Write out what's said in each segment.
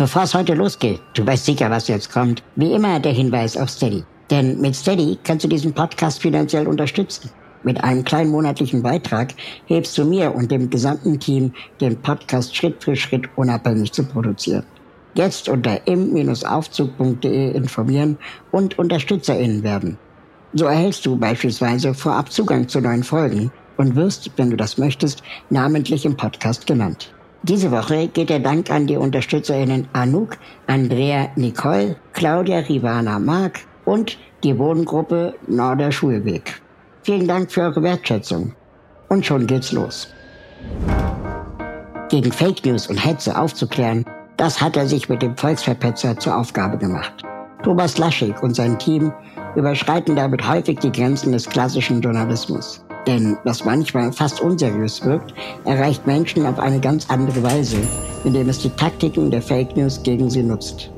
Bevor es heute losgeht, du weißt sicher, was jetzt kommt, wie immer der Hinweis auf Steady. Denn mit Steady kannst du diesen Podcast finanziell unterstützen. Mit einem kleinen monatlichen Beitrag hilfst du mir und dem gesamten Team, den Podcast Schritt für Schritt unabhängig zu produzieren. Jetzt unter im-aufzug.de informieren und UnterstützerInnen werden. So erhältst du beispielsweise vorab Zugang zu neuen Folgen und wirst, wenn du das möchtest, namentlich im Podcast genannt. Diese Woche geht der Dank an die UnterstützerInnen Anouk, Andrea Nicole, Claudia Rivana Mark und die Bodengruppe Norder Schulweg. Vielen Dank für eure Wertschätzung. Und schon geht's los. Gegen Fake News und Hetze aufzuklären, das hat er sich mit dem Volksverpetzer zur Aufgabe gemacht. Thomas Laschig und sein Team überschreiten damit häufig die Grenzen des klassischen Journalismus. Denn was manchmal fast unseriös wirkt, erreicht Menschen auf eine ganz andere Weise, indem es die Taktiken der Fake News gegen sie nutzt.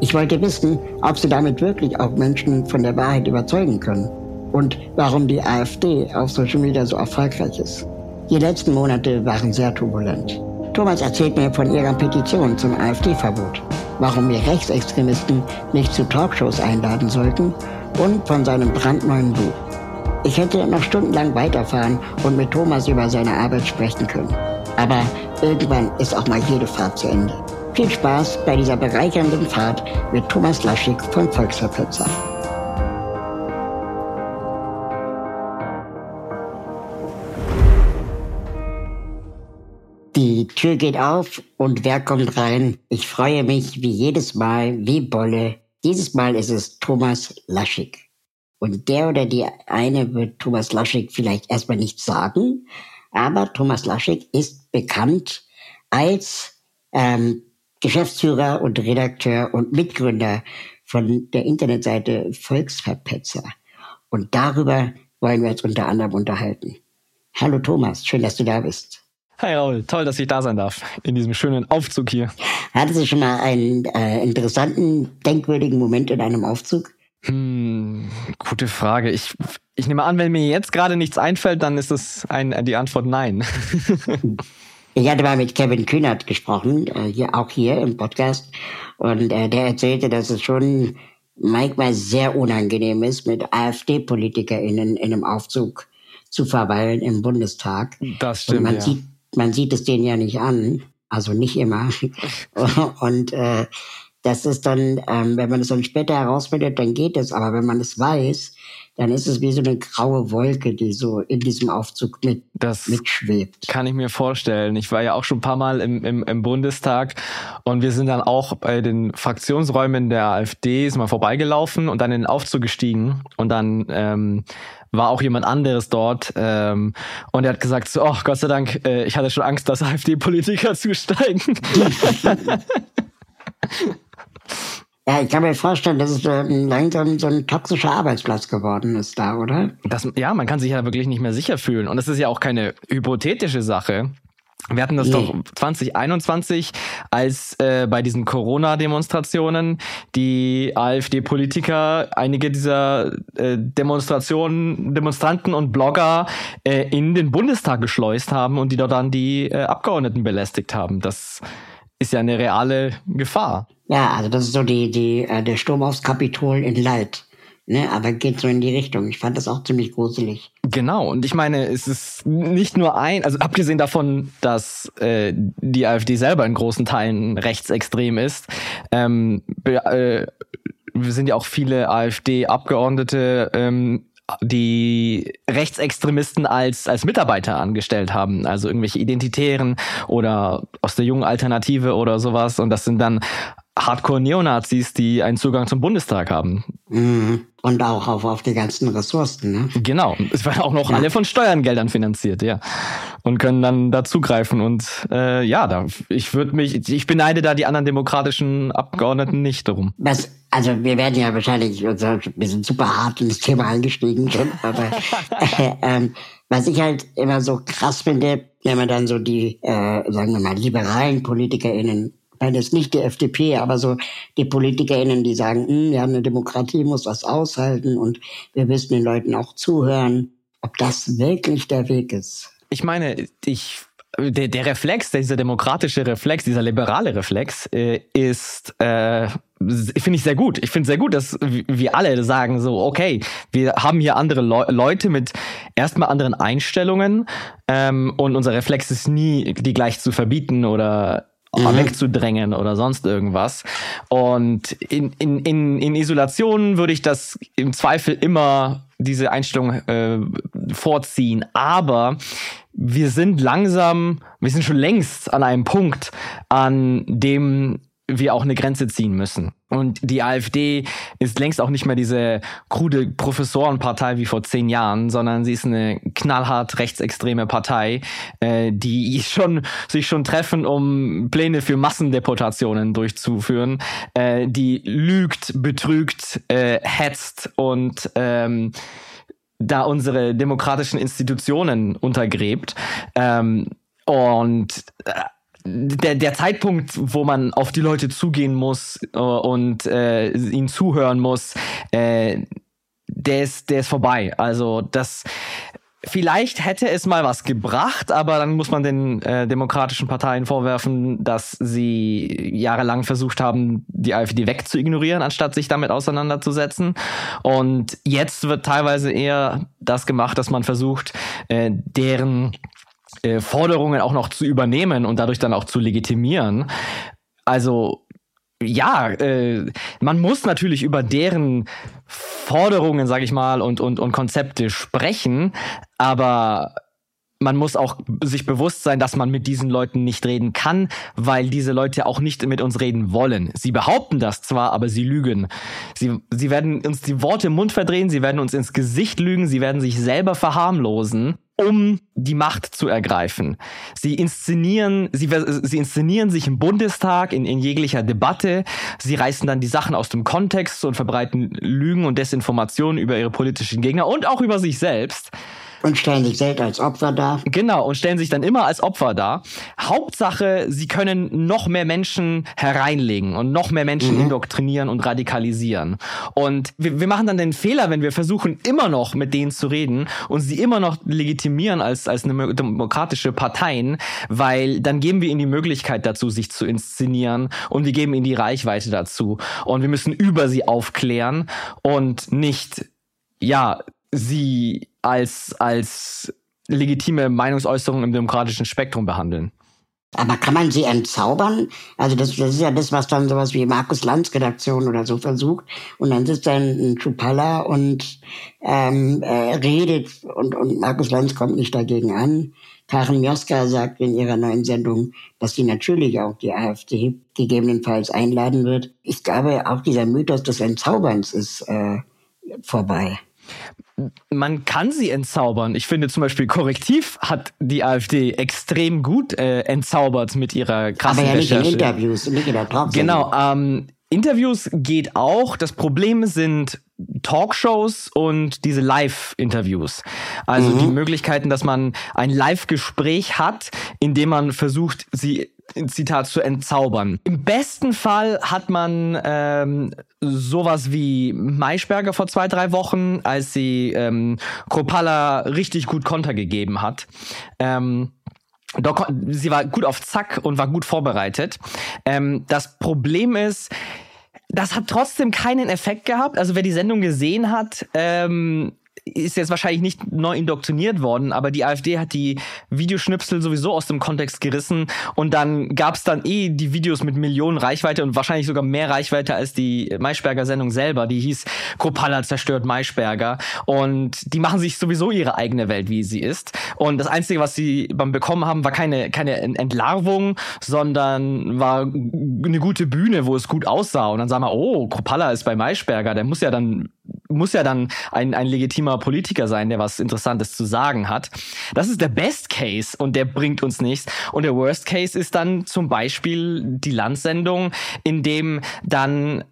Ich wollte wissen, ob sie damit wirklich auch Menschen von der Wahrheit überzeugen können und warum die AfD auf Social Media so erfolgreich ist. Die letzten Monate waren sehr turbulent. Thomas erzählt mir von ihrer Petition zum AfD-Verbot, warum wir Rechtsextremisten nicht zu Talkshows einladen sollten und von seinem brandneuen Buch. Ich hätte noch stundenlang weiterfahren und mit Thomas über seine Arbeit sprechen können. Aber irgendwann ist auch mal jede Fahrt zu Ende. Viel Spaß bei dieser bereichernden Fahrt mit Thomas Laschig von Volksverpetzer. Die Tür geht auf und wer kommt rein? Ich freue mich wie jedes Mal, wie Bolle. Dieses Mal ist es Thomas Laschig. Und der oder die eine wird Thomas Laschig vielleicht erstmal nicht sagen, aber Thomas Laschig ist bekannt als ähm, Geschäftsführer und Redakteur und Mitgründer von der Internetseite Volksverpetzer. Und darüber wollen wir uns unter anderem unterhalten. Hallo Thomas, schön, dass du da bist. Hi Raul, toll, dass ich da sein darf in diesem schönen Aufzug hier. Hattest du schon mal einen äh, interessanten, denkwürdigen Moment in einem Aufzug? Hm, gute Frage. Ich, ich nehme an, wenn mir jetzt gerade nichts einfällt, dann ist es ein, die Antwort nein. ich hatte mal mit Kevin Kühnert gesprochen, äh, hier, auch hier im Podcast, und äh, der erzählte, dass es schon manchmal sehr unangenehm ist, mit AfD-PolitikerInnen in einem Aufzug zu verweilen im Bundestag. Das stimmt. Und man ja. sieht man sieht es denen ja nicht an, also nicht immer. und äh, das ist dann, ähm, wenn man es dann später herausfindet, dann geht es. Aber wenn man es weiß, dann ist es wie so eine graue Wolke, die so in diesem Aufzug mit, das mitschwebt. Kann ich mir vorstellen. Ich war ja auch schon ein paar Mal im, im, im Bundestag und wir sind dann auch bei den Fraktionsräumen der AfD ist mal vorbeigelaufen und dann in den Aufzug gestiegen und dann ähm, war auch jemand anderes dort ähm, und er hat gesagt so, oh Gott sei Dank, äh, ich hatte schon Angst, dass AfD-Politiker zusteigen. Ja, ich kann mir vorstellen, dass es langsam so ein toxischer Arbeitsplatz geworden ist da, oder? Das, ja, man kann sich ja wirklich nicht mehr sicher fühlen. Und das ist ja auch keine hypothetische Sache. Wir hatten das nee. doch 2021, als äh, bei diesen Corona-Demonstrationen die AfD-Politiker einige dieser äh, Demonstrationen, Demonstranten und Blogger äh, in den Bundestag geschleust haben und die dort dann die äh, Abgeordneten belästigt haben. Das ist ja eine reale Gefahr. Ja, also das ist so die, die, äh, der Sturm aufs Kapitol in Light. Ne, aber geht so in die Richtung. Ich fand das auch ziemlich gruselig. Genau, und ich meine, es ist nicht nur ein, also abgesehen davon, dass äh, die AfD selber in großen Teilen rechtsextrem ist, ähm, äh, sind ja auch viele AfD-Abgeordnete ähm, die Rechtsextremisten als, als Mitarbeiter angestellt haben, also irgendwelche Identitären oder aus der jungen Alternative oder sowas. Und das sind dann Hardcore-Neonazis, die einen Zugang zum Bundestag haben. Mhm. Und auch auf, auf die ganzen Ressourcen. Ne? Genau. Es werden auch noch ja. alle von Steuergeldern finanziert, ja. Und können dann da zugreifen. Und äh, ja, da, ich würde mich, ich beneide da die anderen demokratischen Abgeordneten nicht darum. Was, also wir werden ja wahrscheinlich, also, wir sind super hart in das Thema eingestiegen schon, aber äh, ähm, was ich halt immer so krass finde, wenn man dann so die, äh, sagen wir mal, liberalen PolitikerInnen wenn es nicht die FDP, aber so die PolitikerInnen, die sagen, hm, wir eine Demokratie, muss was aushalten und wir müssen den Leuten auch zuhören, ob das wirklich der Weg ist. Ich meine, ich der, der Reflex, dieser demokratische Reflex, dieser liberale Reflex äh, ist, äh, finde ich sehr gut. Ich finde sehr gut, dass wir alle sagen so, okay, wir haben hier andere Le Leute mit erstmal anderen Einstellungen ähm, und unser Reflex ist nie, die gleich zu verbieten oder mhm. wegzudrängen oder sonst irgendwas. Und in, in, in, in Isolation würde ich das im Zweifel immer diese Einstellung äh, vorziehen. Aber wir sind langsam, wir sind schon längst an einem Punkt, an dem wir auch eine Grenze ziehen müssen. Und die AfD ist längst auch nicht mehr diese krude Professorenpartei wie vor zehn Jahren, sondern sie ist eine knallhart rechtsextreme Partei, äh, die schon sich schon treffen, um Pläne für Massendeportationen durchzuführen, äh, die lügt, betrügt, äh, hetzt und ähm, da unsere demokratischen Institutionen untergräbt. Ähm, und äh, der, der Zeitpunkt, wo man auf die Leute zugehen muss äh, und äh, ihnen zuhören muss, äh, der ist, der ist vorbei. Also das vielleicht hätte es mal was gebracht, aber dann muss man den äh, demokratischen Parteien vorwerfen, dass sie jahrelang versucht haben, die AfD wegzuignorieren, anstatt sich damit auseinanderzusetzen. Und jetzt wird teilweise eher das gemacht, dass man versucht, äh, deren äh, Forderungen auch noch zu übernehmen und dadurch dann auch zu legitimieren. Also ja, äh, man muss natürlich über deren Forderungen, sage ich mal, und, und, und Konzepte sprechen, aber man muss auch sich bewusst sein, dass man mit diesen Leuten nicht reden kann, weil diese Leute auch nicht mit uns reden wollen. Sie behaupten das zwar, aber sie lügen. Sie, sie werden uns die Worte im Mund verdrehen, sie werden uns ins Gesicht lügen, sie werden sich selber verharmlosen um die Macht zu ergreifen. Sie inszenieren, sie, sie inszenieren sich im Bundestag in, in jeglicher Debatte. Sie reißen dann die Sachen aus dem Kontext und verbreiten Lügen und Desinformationen über ihre politischen Gegner und auch über sich selbst. Und stellen sich selbst als Opfer dar. Genau, und stellen sich dann immer als Opfer dar. Hauptsache, sie können noch mehr Menschen hereinlegen und noch mehr Menschen mhm. indoktrinieren und radikalisieren. Und wir, wir machen dann den Fehler, wenn wir versuchen, immer noch mit denen zu reden und sie immer noch legitimieren als, als eine demokratische Parteien, weil dann geben wir ihnen die Möglichkeit dazu, sich zu inszenieren und wir geben ihnen die Reichweite dazu. Und wir müssen über sie aufklären und nicht, ja, sie als, als legitime Meinungsäußerung im demokratischen Spektrum behandeln. Aber kann man sie entzaubern? Also das, das ist ja das, was dann sowas wie Markus Lanz Redaktion oder so versucht. Und dann sitzt dann ein Chupalla und ähm, äh, redet und, und Markus Lanz kommt nicht dagegen an. Karin Mioska sagt in ihrer neuen Sendung, dass sie natürlich auch die AfD gegebenenfalls einladen wird. Ich glaube, auch dieser Mythos des Entzauberns ist äh, vorbei man kann sie entzaubern. Ich finde zum Beispiel Korrektiv hat die AfD extrem gut äh, entzaubert mit ihrer krassen Aber ja nicht Recherche. in Interviews, nicht in der Genau, ähm, Interviews geht auch. Das Problem sind Talkshows und diese Live-Interviews. Also mhm. die Möglichkeiten, dass man ein Live-Gespräch hat, in dem man versucht, sie Zitat zu entzaubern. Im besten Fall hat man ähm, sowas wie Maischberger vor zwei, drei Wochen, als sie ähm, Kropala richtig gut Konter gegeben hat. Ähm, sie war gut auf Zack und war gut vorbereitet. Ähm, das Problem ist, das hat trotzdem keinen Effekt gehabt. Also wer die Sendung gesehen hat, ähm, ist jetzt wahrscheinlich nicht neu indoktriniert worden, aber die AfD hat die Videoschnipsel sowieso aus dem Kontext gerissen und dann gab es dann eh die Videos mit Millionen Reichweite und wahrscheinlich sogar mehr Reichweite als die Maischberger Sendung selber, die hieß Kropalla zerstört Maischberger und die machen sich sowieso ihre eigene Welt, wie sie ist. Und das Einzige, was sie beim Bekommen haben, war keine, keine Entlarvung, sondern war eine gute Bühne, wo es gut aussah. Und dann sagen wir, oh, Kropalla ist bei Maischberger, der muss ja dann muss ja dann ein, ein legitimer Politiker sein, der was Interessantes zu sagen hat. Das ist der Best Case und der bringt uns nichts. Und der Worst Case ist dann zum Beispiel die Landsendung, in dem dann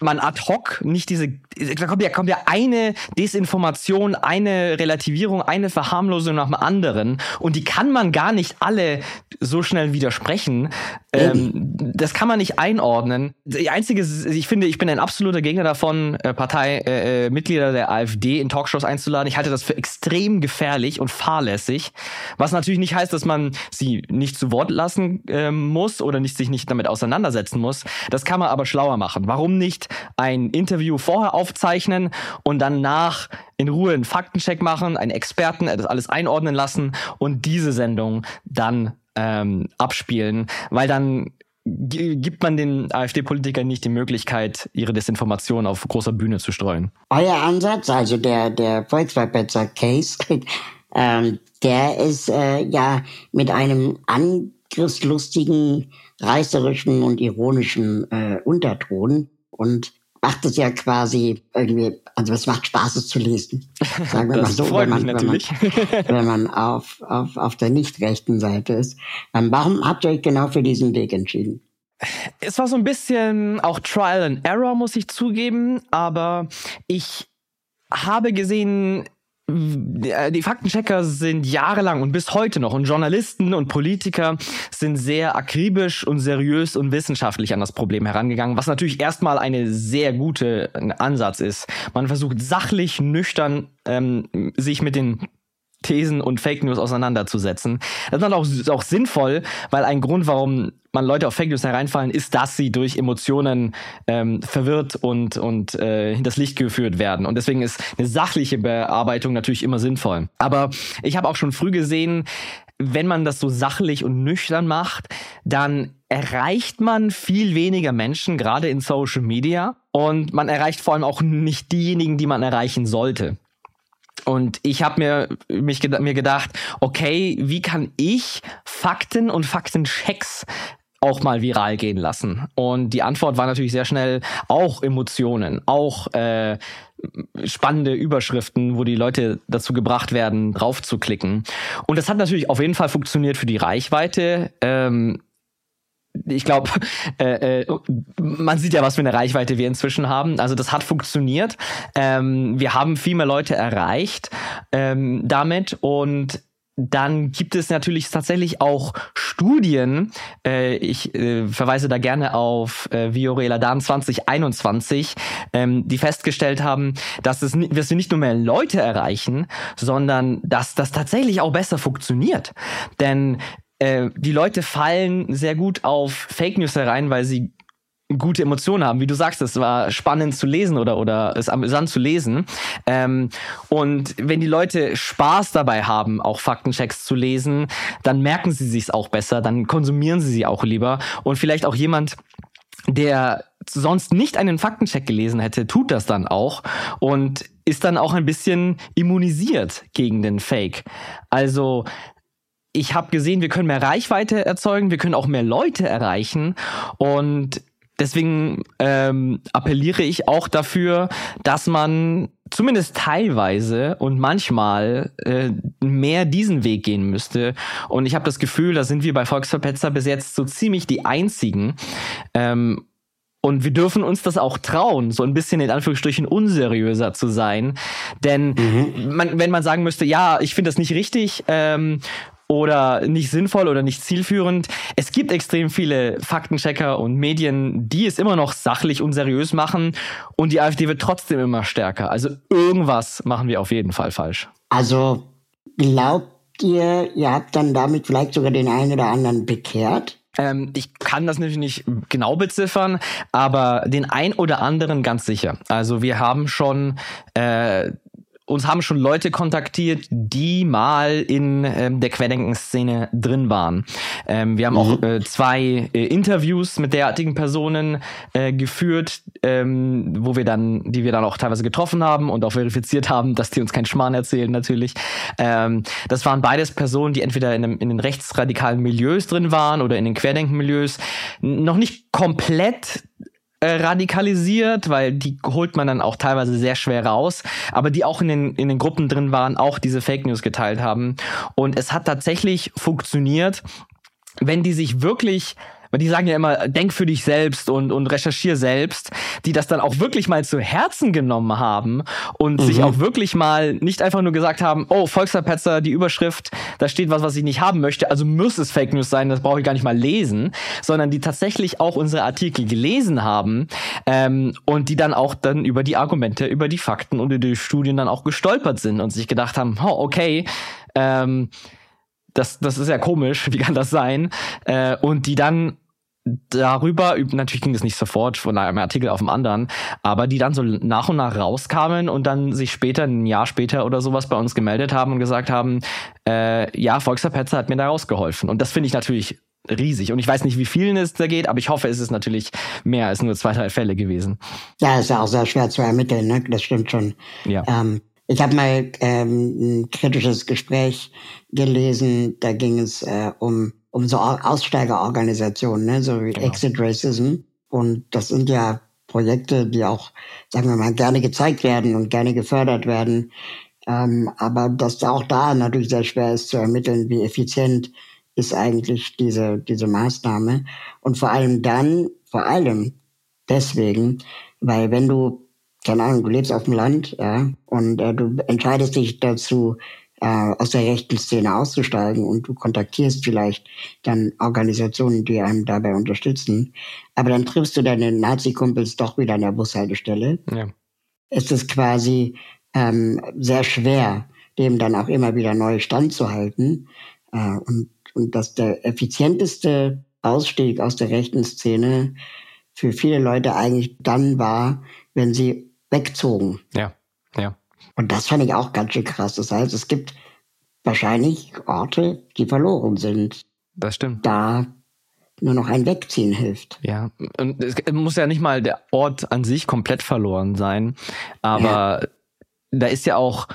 man ad hoc nicht diese, da kommt ja, kommt ja eine Desinformation, eine Relativierung, eine Verharmlosung nach dem anderen und die kann man gar nicht alle so schnell widersprechen. Ähm, das kann man nicht einordnen. Die einzige, ich finde, ich bin ein absoluter Gegner davon, äh, Parteimitglieder äh, äh der AfD in Talkshows einzuladen. Ich halte das für extrem gefährlich und fahrlässig, was natürlich nicht heißt, dass man sie nicht zu Wort lassen äh, muss oder nicht sich nicht damit auseinandersetzen muss. Das kann man aber schlauer machen. Warum nicht ein Interview vorher aufzeichnen und dann nach in Ruhe einen Faktencheck machen, einen Experten das alles einordnen lassen und diese Sendung dann ähm, abspielen, weil dann gibt man den AfD-Politikern nicht die Möglichkeit, ihre Desinformation auf großer Bühne zu streuen. Euer Ansatz, also der, der Volkswagenbetzer-Case, ähm, der ist äh, ja mit einem angriffslustigen, reißerischen und ironischen äh, Unterton und macht es ja quasi irgendwie, also es macht Spaß, es zu lesen. Sagen wir mal so, wenn man, wenn man, wenn man auf, auf, auf der nicht rechten Seite ist. Ähm, warum habt ihr euch genau für diesen Weg entschieden? Es war so ein bisschen auch Trial and Error, muss ich zugeben, aber ich habe gesehen, die Faktenchecker sind jahrelang und bis heute noch und Journalisten und Politiker sind sehr akribisch und seriös und wissenschaftlich an das Problem herangegangen, was natürlich erstmal eine sehr gute Ansatz ist. Man versucht sachlich, nüchtern ähm, sich mit den Thesen und Fake News auseinanderzusetzen. Das ist dann auch, auch sinnvoll, weil ein Grund, warum man Leute auf Fake News hereinfallen, ist, dass sie durch Emotionen ähm, verwirrt und, und äh, hinters Licht geführt werden. Und deswegen ist eine sachliche Bearbeitung natürlich immer sinnvoll. Aber ich habe auch schon früh gesehen, wenn man das so sachlich und nüchtern macht, dann erreicht man viel weniger Menschen, gerade in Social Media. Und man erreicht vor allem auch nicht diejenigen, die man erreichen sollte. Und ich habe mir mich mir gedacht, okay, wie kann ich Fakten und Faktenchecks auch mal viral gehen lassen? Und die Antwort war natürlich sehr schnell auch Emotionen, auch äh, spannende Überschriften, wo die Leute dazu gebracht werden, drauf zu klicken. Und das hat natürlich auf jeden Fall funktioniert für die Reichweite. Ähm, ich glaube, äh, äh, man sieht ja, was für eine Reichweite wir inzwischen haben. Also das hat funktioniert. Ähm, wir haben viel mehr Leute erreicht ähm, damit und dann gibt es natürlich tatsächlich auch Studien, äh, ich äh, verweise da gerne auf äh, Viorela Dan 2021, ähm, die festgestellt haben, dass, es, dass wir nicht nur mehr Leute erreichen, sondern dass das tatsächlich auch besser funktioniert. Denn äh, die Leute fallen sehr gut auf Fake News herein, weil sie gute Emotionen haben. Wie du sagst, es war spannend zu lesen oder, oder es amüsant zu lesen. Ähm, und wenn die Leute Spaß dabei haben, auch Faktenchecks zu lesen, dann merken sie sich auch besser, dann konsumieren sie sie auch lieber. Und vielleicht auch jemand, der sonst nicht einen Faktencheck gelesen hätte, tut das dann auch und ist dann auch ein bisschen immunisiert gegen den Fake. Also ich habe gesehen, wir können mehr Reichweite erzeugen, wir können auch mehr Leute erreichen und deswegen ähm, appelliere ich auch dafür, dass man zumindest teilweise und manchmal äh, mehr diesen Weg gehen müsste. Und ich habe das Gefühl, da sind wir bei Volksverpetzer bis jetzt so ziemlich die einzigen. Ähm, und wir dürfen uns das auch trauen, so ein bisschen in Anführungsstrichen unseriöser zu sein. Denn mhm. man, wenn man sagen müsste, ja, ich finde das nicht richtig ähm, oder nicht sinnvoll oder nicht zielführend. Es gibt extrem viele Faktenchecker und Medien, die es immer noch sachlich und seriös machen und die AfD wird trotzdem immer stärker. Also irgendwas machen wir auf jeden Fall falsch. Also glaubt ihr, ihr habt dann damit vielleicht sogar den einen oder anderen bekehrt? Ähm, ich kann das natürlich nicht genau beziffern, aber den ein oder anderen ganz sicher. Also wir haben schon äh, uns haben schon Leute kontaktiert, die mal in ähm, der Querdenken-Szene drin waren. Ähm, wir haben mhm. auch äh, zwei äh, Interviews mit derartigen Personen äh, geführt, ähm, wo wir dann, die wir dann auch teilweise getroffen haben und auch verifiziert haben, dass die uns keinen Schmarrn erzählen natürlich. Ähm, das waren beides Personen, die entweder in, einem, in den rechtsradikalen Milieus drin waren oder in den Querdenken-Milieus. Noch nicht komplett äh, radikalisiert, weil die holt man dann auch teilweise sehr schwer raus, aber die auch in den, in den Gruppen drin waren, auch diese Fake News geteilt haben. Und es hat tatsächlich funktioniert, wenn die sich wirklich weil die sagen ja immer, denk für dich selbst und, und recherchier selbst, die das dann auch wirklich mal zu Herzen genommen haben und mhm. sich auch wirklich mal nicht einfach nur gesagt haben, oh, Volksverpetzer, die Überschrift, da steht was, was ich nicht haben möchte, also muss es Fake News sein, das brauche ich gar nicht mal lesen, sondern die tatsächlich auch unsere Artikel gelesen haben ähm, und die dann auch dann über die Argumente, über die Fakten und über die Studien dann auch gestolpert sind und sich gedacht haben, oh, okay, ähm, das, das ist ja komisch, wie kann das sein? Äh, und die dann darüber, natürlich ging es nicht sofort von einem Artikel auf den anderen, aber die dann so nach und nach rauskamen und dann sich später, ein Jahr später oder sowas bei uns gemeldet haben und gesagt haben, äh, ja, Volksverpetzer hat mir da rausgeholfen. Und das finde ich natürlich riesig. Und ich weiß nicht, wie vielen es da geht, aber ich hoffe, es ist natürlich mehr als nur zwei, drei Fälle gewesen. Ja, ist ja auch sehr schwer zu ermitteln, ne? das stimmt schon. Ja. Ähm, ich habe mal ähm, ein kritisches Gespräch gelesen, da ging es äh, um, um so Aussteigerorganisationen, ne, so wie genau. Exit Racism. Und das sind ja Projekte, die auch, sagen wir mal, gerne gezeigt werden und gerne gefördert werden. Ähm, aber dass auch da natürlich sehr schwer ist zu ermitteln, wie effizient ist eigentlich diese, diese Maßnahme. Und vor allem dann, vor allem deswegen, weil wenn du keine Ahnung, du lebst auf dem Land, ja, und äh, du entscheidest dich dazu, äh, aus der rechten Szene auszusteigen und du kontaktierst vielleicht dann Organisationen, die einem dabei unterstützen, aber dann triffst du deine Nazi-Kumpels doch wieder an der Bushaltestelle. Ja. Es ist quasi ähm, sehr schwer, dem dann auch immer wieder neu standzuhalten. Äh, und, und dass der effizienteste Ausstieg aus der rechten Szene für viele Leute eigentlich dann war, wenn sie wegzogen. Ja, ja. Und das fand ich auch ganz schön krass. Das heißt, es gibt wahrscheinlich Orte, die verloren sind. Das stimmt. Da nur noch ein Wegziehen hilft. Ja, und es muss ja nicht mal der Ort an sich komplett verloren sein, aber ja. da ist ja auch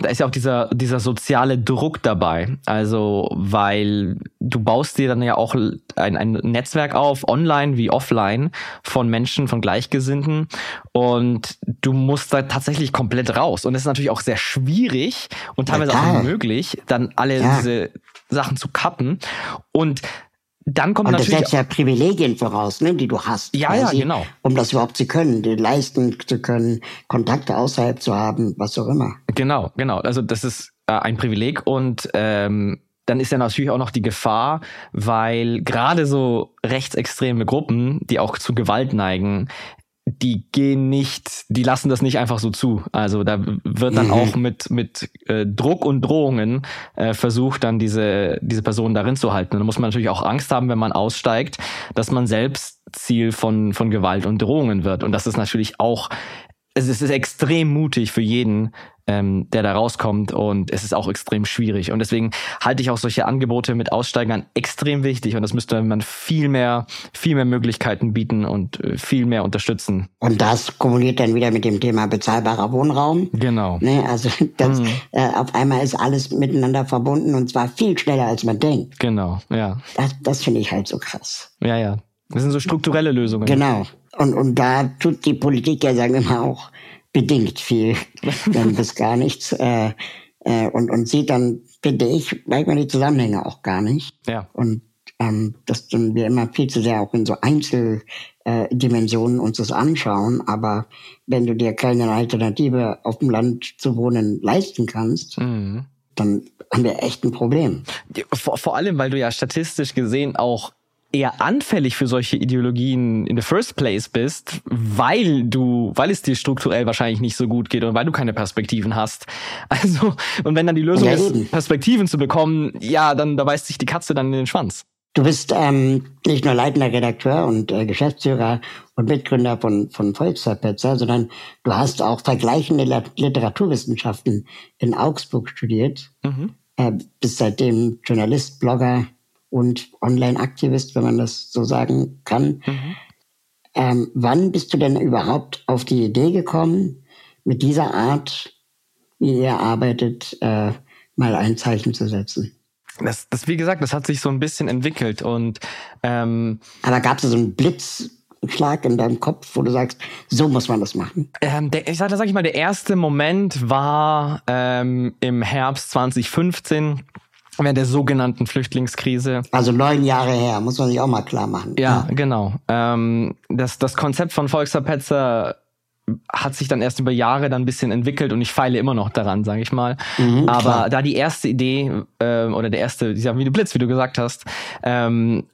da ist ja auch dieser, dieser soziale Druck dabei. Also, weil du baust dir dann ja auch ein, ein Netzwerk auf, online wie offline, von Menschen, von Gleichgesinnten. Und du musst da tatsächlich komplett raus. Und es ist natürlich auch sehr schwierig und teilweise ja, auch unmöglich, dann alle ja. diese Sachen zu cutten. Und dann kommt und das setzt ja Privilegien voraus, ne, die du hast. Ja, ja, genau. Um das überhaupt zu können, die leisten zu können, Kontakte außerhalb zu haben, was auch immer. Genau, genau. Also das ist äh, ein Privileg und ähm, dann ist ja natürlich auch noch die Gefahr, weil gerade so rechtsextreme Gruppen, die auch zu Gewalt neigen, die gehen nicht, die lassen das nicht einfach so zu. Also da wird dann mhm. auch mit mit äh, Druck und Drohungen äh, versucht, dann diese diese Personen darin zu halten. Und da muss man natürlich auch Angst haben, wenn man aussteigt, dass man selbst Ziel von von Gewalt und Drohungen wird. Und das ist natürlich auch es ist extrem mutig für jeden, ähm, der da rauskommt und es ist auch extrem schwierig. Und deswegen halte ich auch solche Angebote mit Aussteigern extrem wichtig und das müsste man viel mehr, viel mehr Möglichkeiten bieten und äh, viel mehr unterstützen. Und das kumuliert dann wieder mit dem Thema bezahlbarer Wohnraum. Genau. Ne, also das, mhm. äh, auf einmal ist alles miteinander verbunden und zwar viel schneller, als man denkt. Genau, ja. Das, das finde ich halt so krass. Ja, ja. Das sind so strukturelle Lösungen. Genau. Und, und da tut die Politik ja, sagen wir mal, auch bedingt viel, dann bis gar nichts. Äh, äh, und, und sieht dann, finde ich, manchmal die Zusammenhänge auch gar nicht. Ja. Und ähm, dass dann wir immer viel zu sehr auch in so Einzeldimensionen äh, uns das anschauen. Aber wenn du dir keine Alternative auf dem Land zu wohnen leisten kannst, mhm. dann haben wir echt ein Problem. Vor, vor allem, weil du ja statistisch gesehen auch eher anfällig für solche Ideologien in the first place bist, weil du, weil es dir strukturell wahrscheinlich nicht so gut geht und weil du keine Perspektiven hast. Also, und wenn dann die Lösung ja, ist, Perspektiven zu bekommen, ja, dann da beißt sich die Katze dann in den Schwanz. Du bist ähm, nicht nur leitender Redakteur und äh, Geschäftsführer und Mitgründer von, von Volksverpetzer, sondern du hast auch vergleichende Literaturwissenschaften in Augsburg studiert. Mhm. Äh, bist seitdem Journalist, Blogger und Online-Aktivist, wenn man das so sagen kann. Mhm. Ähm, wann bist du denn überhaupt auf die Idee gekommen, mit dieser Art, wie ihr arbeitet, äh, mal ein Zeichen zu setzen? das, das, wie gesagt, das hat sich so ein bisschen entwickelt und ähm, Aber gab es so einen Blitzschlag in deinem Kopf, wo du sagst, so muss man das machen? Ähm, der, ich sag, sag ich mal, der erste Moment war ähm, im Herbst 2015 während der sogenannten Flüchtlingskrise. Also neun Jahre her, muss man sich auch mal klar machen. Ja, ja. genau. Ähm, das, das Konzept von Volksverpetzer hat sich dann erst über Jahre dann ein bisschen entwickelt und ich feile immer noch daran, sage ich mal. Mhm, Aber klar. da die erste Idee äh, oder der erste, dieser wie Blitz, wie du gesagt hast, ähm,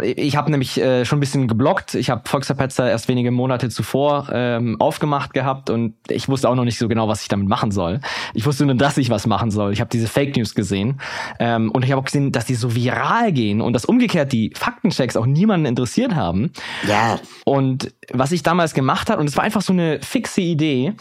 ich habe nämlich äh, schon ein bisschen geblockt. Ich habe Volksverpetzer erst wenige Monate zuvor ähm, aufgemacht gehabt und ich wusste auch noch nicht so genau, was ich damit machen soll. Ich wusste nur, dass ich was machen soll. Ich habe diese Fake News gesehen ähm, und ich habe auch gesehen, dass die so viral gehen und dass umgekehrt die Faktenchecks auch niemanden interessiert haben. Ja. Und was ich damals gemacht habe, und es war einfach so eine fixe Idee,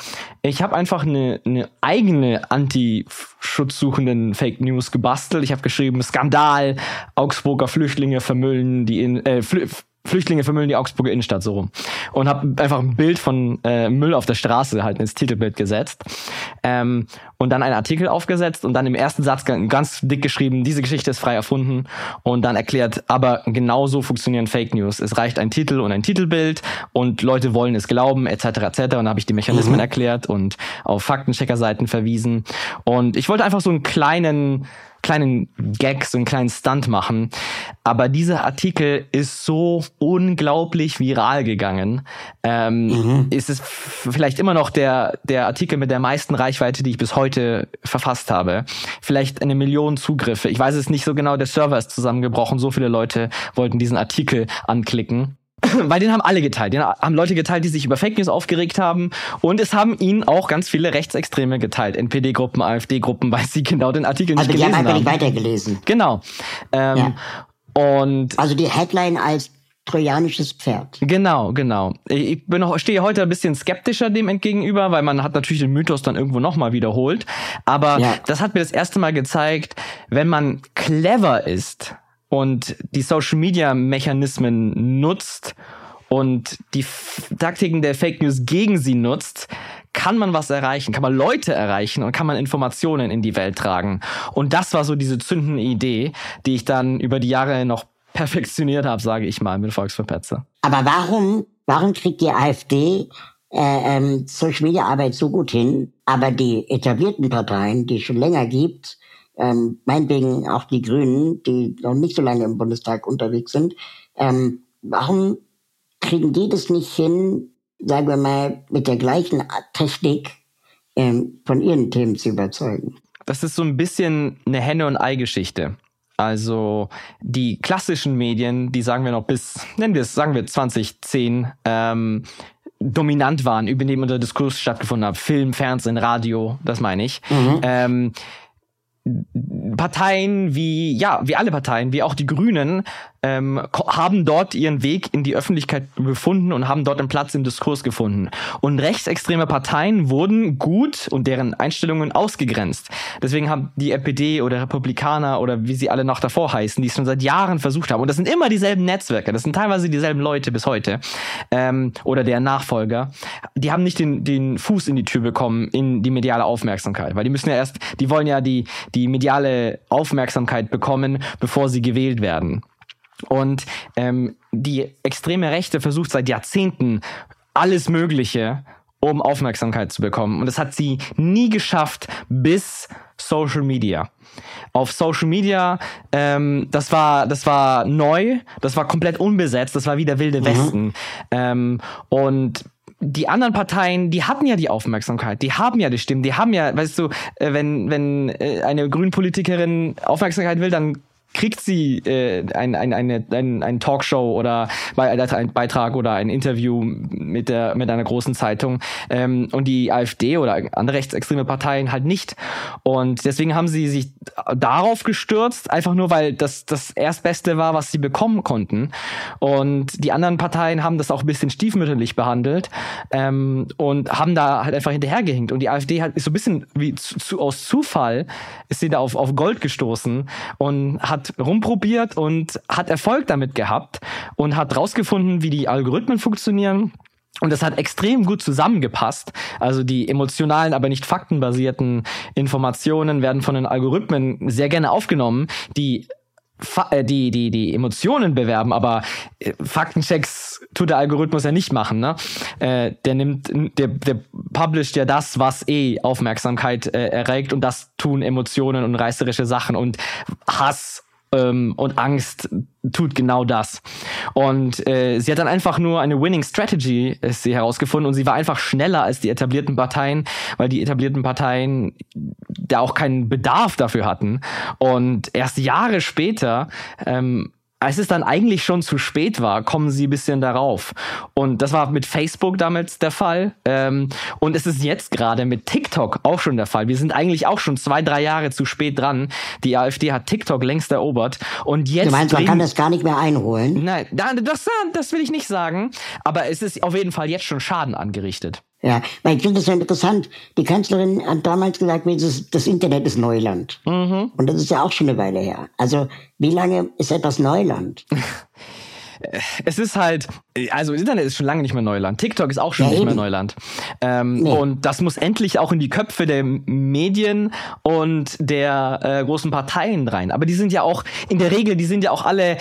ich habe einfach eine, eine eigene anti-schutzsuchenden Fake News gebastelt. Ich habe geschrieben, Skandal, Augsburger Flüchtlinge vermüllen die in, äh, Flü Flüchtlinge vermüllen die Augsburger Innenstadt so rum. Und habe einfach ein Bild von äh, Müll auf der Straße halt ins Titelbild gesetzt. Ähm, und dann einen Artikel aufgesetzt und dann im ersten Satz ganz dick geschrieben, diese Geschichte ist frei erfunden und dann erklärt, aber genauso funktionieren Fake News. Es reicht ein Titel und ein Titelbild und Leute wollen es glauben, etc. etc. Und dann habe ich die Mechanismen mhm. erklärt und auf Faktenchecker-Seiten verwiesen. Und ich wollte einfach so einen kleinen kleinen Gag, so einen kleinen Stunt machen. Aber dieser Artikel ist so unglaublich viral gegangen. Ähm, mhm. Ist es vielleicht immer noch der, der Artikel mit der meisten Reichweite, die ich bis heute verfasst habe. Vielleicht eine Million Zugriffe. Ich weiß es nicht so genau, der Server ist zusammengebrochen. So viele Leute wollten diesen Artikel anklicken. weil den haben alle geteilt. Den haben Leute geteilt, die sich über Fake News aufgeregt haben. Und es haben ihn auch ganz viele Rechtsextreme geteilt. NPD-Gruppen, AfD-Gruppen, weil sie genau den Artikel nicht also gelesen haben. Also die haben einfach nicht weitergelesen. Genau. Ähm, ja. Und also die Headline als trojanisches Pferd. Genau, genau. Ich bin noch, stehe heute ein bisschen skeptischer dem entgegenüber, weil man hat natürlich den Mythos dann irgendwo nochmal wiederholt. Aber ja. das hat mir das erste Mal gezeigt, wenn man clever ist, und die Social Media Mechanismen nutzt und die Taktiken der Fake News gegen sie nutzt, kann man was erreichen, kann man Leute erreichen und kann man Informationen in die Welt tragen. Und das war so diese zündende Idee, die ich dann über die Jahre noch perfektioniert habe, sage ich mal, mit Volksverpetzer. Aber warum, warum kriegt die AfD äh, ähm, Social Media Arbeit so gut hin, aber die etablierten Parteien, die es schon länger gibt, ähm, meinetwegen auch die Grünen, die noch nicht so lange im Bundestag unterwegs sind, ähm, warum kriegen die das nicht hin, sagen wir mal, mit der gleichen Technik ähm, von ihren Themen zu überzeugen? Das ist so ein bisschen eine Henne- und Ei-Geschichte. Also die klassischen Medien, die sagen wir noch bis, nennen wir es, sagen wir 2010, ähm, dominant waren, über dem unser Diskurs stattgefunden hat. Film, Fernsehen, Radio, das meine ich. Mhm. Ähm, Parteien wie, ja, wie alle Parteien, wie auch die Grünen, ähm, haben dort ihren Weg in die Öffentlichkeit gefunden und haben dort einen Platz im Diskurs gefunden. Und rechtsextreme Parteien wurden gut und deren Einstellungen ausgegrenzt. Deswegen haben die FPD oder Republikaner oder wie sie alle noch davor heißen, die es schon seit Jahren versucht haben. Und das sind immer dieselben Netzwerke, das sind teilweise dieselben Leute bis heute ähm, oder deren Nachfolger. Die haben nicht den, den Fuß in die Tür bekommen in die mediale Aufmerksamkeit, weil die müssen ja erst, die wollen ja die, die mediale Aufmerksamkeit bekommen, bevor sie gewählt werden. Und ähm, die extreme Rechte versucht seit Jahrzehnten alles Mögliche, um Aufmerksamkeit zu bekommen. Und das hat sie nie geschafft bis Social Media. Auf Social Media, ähm, das war, das war neu, das war komplett unbesetzt, das war wie der wilde mhm. Westen. Ähm, und die anderen Parteien, die hatten ja die Aufmerksamkeit, die haben ja die Stimmen, die haben ja, weißt du, äh, wenn, wenn äh, eine Grünpolitikerin Aufmerksamkeit will, dann kriegt sie äh, ein, ein, eine, ein, ein Talkshow oder ein Beitrag oder ein Interview mit der mit einer großen Zeitung ähm, und die AfD oder andere rechtsextreme Parteien halt nicht. Und deswegen haben sie sich darauf gestürzt, einfach nur weil das das erstbeste war, was sie bekommen konnten. Und die anderen Parteien haben das auch ein bisschen stiefmütterlich behandelt ähm, und haben da halt einfach hinterhergehinkt. Und die AfD hat ist so ein bisschen wie zu, aus Zufall ist sie da auf, auf Gold gestoßen und hat hat rumprobiert und hat Erfolg damit gehabt und hat rausgefunden, wie die Algorithmen funktionieren. Und das hat extrem gut zusammengepasst. Also die emotionalen, aber nicht faktenbasierten Informationen werden von den Algorithmen sehr gerne aufgenommen, die äh, die, die, die Emotionen bewerben, aber äh, Faktenchecks tut der Algorithmus ja nicht machen. Ne? Äh, der nimmt, der, der publisht ja das, was eh Aufmerksamkeit erregt und das tun Emotionen und reißerische Sachen und Hass ähm, und Angst tut genau das. Und äh, sie hat dann einfach nur eine Winning Strategy ist sie herausgefunden und sie war einfach schneller als die etablierten Parteien, weil die etablierten Parteien da auch keinen Bedarf dafür hatten. Und erst Jahre später ähm, als es dann eigentlich schon zu spät war, kommen sie ein bisschen darauf. Und das war mit Facebook damals der Fall. Ähm, und es ist jetzt gerade mit TikTok auch schon der Fall. Wir sind eigentlich auch schon zwei, drei Jahre zu spät dran. Die AfD hat TikTok längst erobert. Und jetzt. Du meinst, man kann das gar nicht mehr einholen? Nein, das, das will ich nicht sagen. Aber es ist auf jeden Fall jetzt schon Schaden angerichtet. Ja, weil ich finde das so interessant. Die Kanzlerin hat damals gesagt, das, Internet ist Neuland. Mhm. Und das ist ja auch schon eine Weile her. Also, wie lange ist etwas Neuland? es ist halt, also Internet ist schon lange nicht mehr Neuland. TikTok ist auch schon ja, nicht eben. mehr Neuland. Ähm, nee. Und das muss endlich auch in die Köpfe der Medien und der äh, großen Parteien rein. Aber die sind ja auch, in der Regel, die sind ja auch alle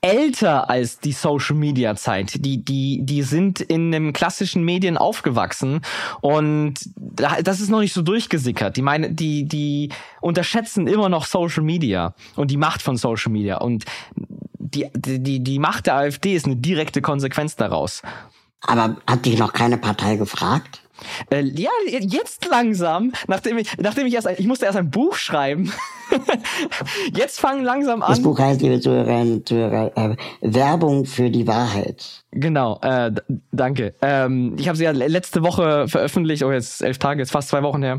älter als die Social Media Zeit. Die, die, die sind in den klassischen Medien aufgewachsen und das ist noch nicht so durchgesickert. Die meine, die, die unterschätzen immer noch Social Media und die Macht von Social Media und die, die, die Macht der AfD ist eine direkte Konsequenz daraus. Aber hat dich noch keine Partei gefragt? Äh, ja, jetzt langsam, nachdem ich, nachdem ich erst, ein, ich musste erst ein Buch schreiben. jetzt fangen langsam an. Das Buch heißt, liebe Zuhörerinnen Zuhörer, äh, Werbung für die Wahrheit. Genau, äh, danke. Ähm, ich habe sie ja letzte Woche veröffentlicht, oh jetzt elf Tage, jetzt fast zwei Wochen her.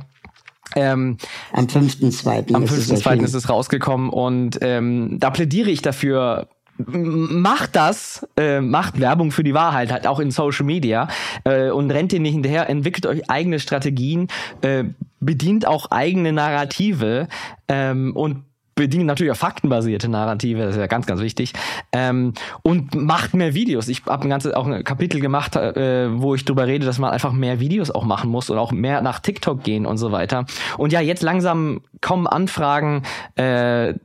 Ähm, am 5.2. Am 5.2. ist es rausgekommen und ähm, da plädiere ich dafür, macht das, äh, macht Werbung für die Wahrheit, halt auch in Social Media äh, und rennt ihr nicht hinterher, entwickelt euch eigene Strategien, äh, bedient auch eigene Narrative ähm, und bedient natürlich auch faktenbasierte Narrative, das ist ja ganz, ganz wichtig. Ähm, und macht mehr Videos. Ich habe ein ganzes auch ein Kapitel gemacht, äh, wo ich drüber rede, dass man einfach mehr Videos auch machen muss und auch mehr nach TikTok gehen und so weiter. Und ja, jetzt langsam kommen Anfragen, äh,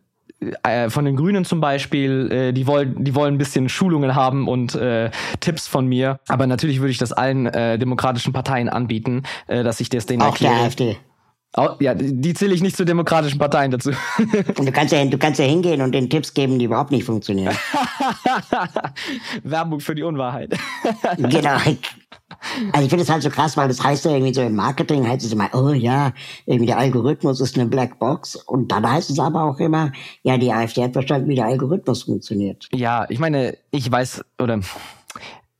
äh, von den Grünen zum Beispiel, äh, die wollen, die wollen ein bisschen Schulungen haben und äh, Tipps von mir. Aber natürlich würde ich das allen äh, demokratischen Parteien anbieten, äh, dass ich das denen Auch erkläre. der AfD. Ja, die zähle ich nicht zu demokratischen Parteien dazu. Und du kannst ja, du kannst ja hingehen und den Tipps geben, die überhaupt nicht funktionieren. Werbung für die Unwahrheit. genau. Also ich finde es halt so krass, weil das heißt ja irgendwie so im Marketing heißt es immer, oh ja, irgendwie der Algorithmus ist eine Blackbox. Und dann heißt es aber auch immer, ja, die AfD hat verstanden, wie der Algorithmus funktioniert. Ja, ich meine, ich weiß, oder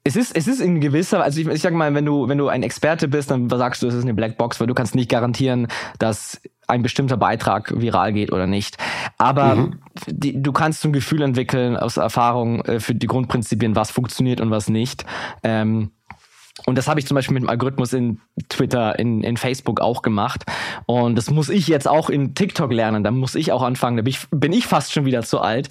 es ist, es ist in gewisser, also ich, ich sag mal, wenn du, wenn du ein Experte bist, dann sagst du, es ist eine Blackbox, weil du kannst nicht garantieren, dass ein bestimmter Beitrag viral geht oder nicht. Aber mhm. die, du kannst so ein Gefühl entwickeln aus Erfahrung äh, für die Grundprinzipien, was funktioniert und was nicht. Ähm, und das habe ich zum Beispiel mit dem Algorithmus in Twitter, in, in Facebook auch gemacht. Und das muss ich jetzt auch in TikTok lernen. Da muss ich auch anfangen. Da bin ich, bin ich fast schon wieder zu alt.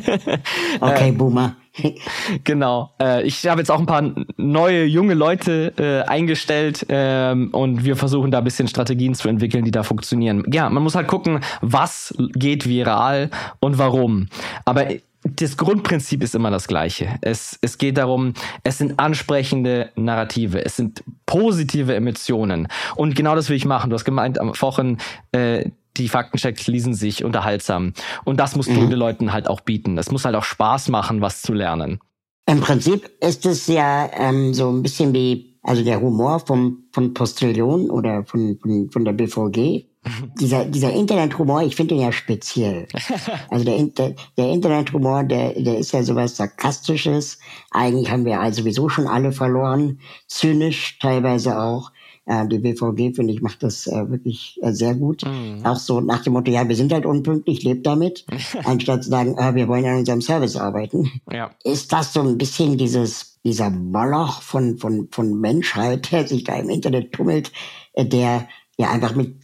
okay, Boomer. genau. Äh, ich habe jetzt auch ein paar neue, junge Leute äh, eingestellt ähm, und wir versuchen da ein bisschen Strategien zu entwickeln, die da funktionieren. Ja, man muss halt gucken, was geht viral und warum. Aber das Grundprinzip ist immer das gleiche. Es, es geht darum, es sind ansprechende Narrative, es sind positive Emotionen. Und genau das will ich machen. Du hast gemeint am Wochen, äh, die Faktenchecks lesen sich unterhaltsam. Und das musst mhm. du den Leuten halt auch bieten. Es muss halt auch Spaß machen, was zu lernen. Im Prinzip ist es ja ähm, so ein bisschen wie, also der Humor vom von Postillon oder von, von, von der BVG. dieser, dieser Internethumor, ich finde den ja speziell. Also der, der, der Internethumor, der, der ist ja sowas Sarkastisches. Eigentlich haben wir also sowieso schon alle verloren. Zynisch teilweise auch. Äh, die BVG, finde ich, macht das äh, wirklich äh, sehr gut. Mhm. Auch so nach dem Motto, ja, wir sind halt unpünktlich, lebt damit. anstatt zu sagen, äh, wir wollen an unserem Service arbeiten. Ja. Ist das so ein bisschen dieses, dieser Moloch von, von, von Menschheit, der sich da im Internet tummelt, äh, der ja einfach mit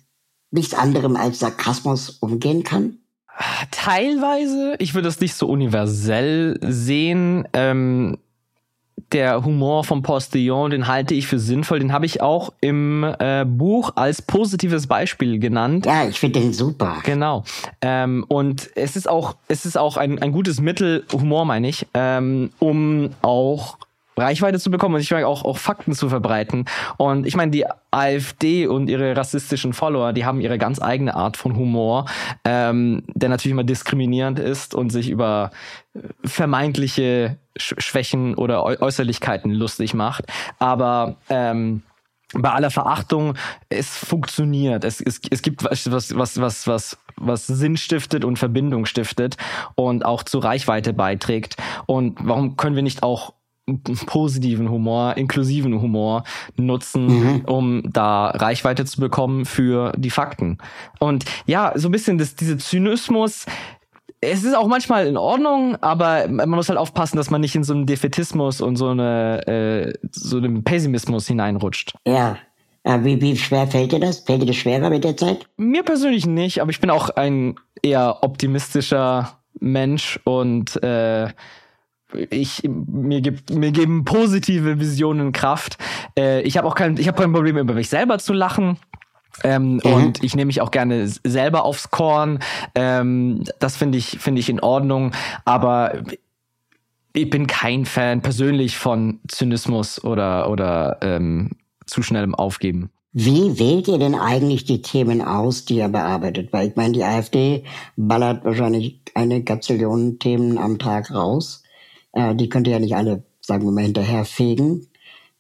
nichts anderem als Sarkasmus umgehen kann? Teilweise, ich würde es nicht so universell sehen. Ähm, der Humor vom Postillon, den halte ich für sinnvoll. Den habe ich auch im äh, Buch als positives Beispiel genannt. Ja, ich finde den super. Genau. Ähm, und es ist auch, es ist auch ein, ein gutes Mittel, Humor meine ich, ähm, um auch Reichweite zu bekommen und ich meine auch, auch Fakten zu verbreiten. Und ich meine, die AfD und ihre rassistischen Follower, die haben ihre ganz eigene Art von Humor, ähm, der natürlich immer diskriminierend ist und sich über äh, vermeintliche Schwächen oder Äußerlichkeiten lustig macht. Aber ähm, bei aller Verachtung, es funktioniert. Es, es, es gibt was, was, was, was, was Sinn stiftet und Verbindung stiftet und auch zur Reichweite beiträgt. Und warum können wir nicht auch positiven Humor, inklusiven Humor nutzen, mhm. um da Reichweite zu bekommen für die Fakten. Und ja, so ein bisschen das, diese Zynismus, es ist auch manchmal in Ordnung, aber man muss halt aufpassen, dass man nicht in so einen Defetismus und so eine äh, so einen Pessimismus hineinrutscht. Ja. Wie, wie schwer fällt dir das? Fällt dir das schwerer mit der Zeit? Mir persönlich nicht, aber ich bin auch ein eher optimistischer Mensch und äh, ich mir gibt mir geben positive Visionen Kraft. Äh, ich habe auch kein ich habe kein Problem über mich selber zu lachen. Ähm, mhm. Und ich nehme mich auch gerne selber aufs Korn. Ähm, das finde ich finde ich in Ordnung. Aber ich bin kein Fan persönlich von Zynismus oder oder ähm, zu schnellem Aufgeben. Wie wählt ihr denn eigentlich die Themen aus, die ihr bearbeitet? Weil ich meine, die AfD ballert wahrscheinlich eine Gazillion Themen am Tag raus. Äh, die könnt ihr ja nicht alle, sagen wir mal, hinterherfegen.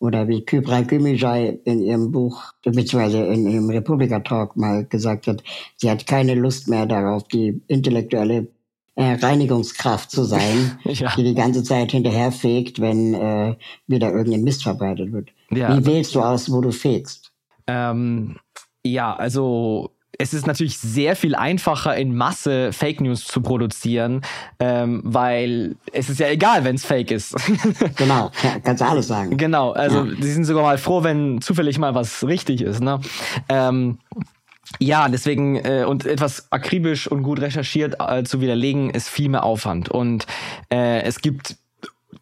Oder wie Kybra Gümüşay in ihrem Buch, beziehungsweise in ihrem Republika-Talk mal gesagt hat, sie hat keine Lust mehr darauf, die intellektuelle äh, Reinigungskraft zu sein, ja. die die ganze Zeit hinterherfegt, wenn äh, wieder irgendein Mist verbreitet wird. Ja. Wie wählst du aus, wo du fegst? Ähm, ja, also es ist natürlich sehr viel einfacher, in Masse Fake News zu produzieren, ähm, weil es ist ja egal, wenn es fake ist. genau, ja, kannst du alles sagen. Genau, also ja. sie sind sogar mal froh, wenn zufällig mal was richtig ist. Ne? Ähm, ja, deswegen äh, und etwas akribisch und gut recherchiert äh, zu widerlegen ist viel mehr Aufwand und äh, es gibt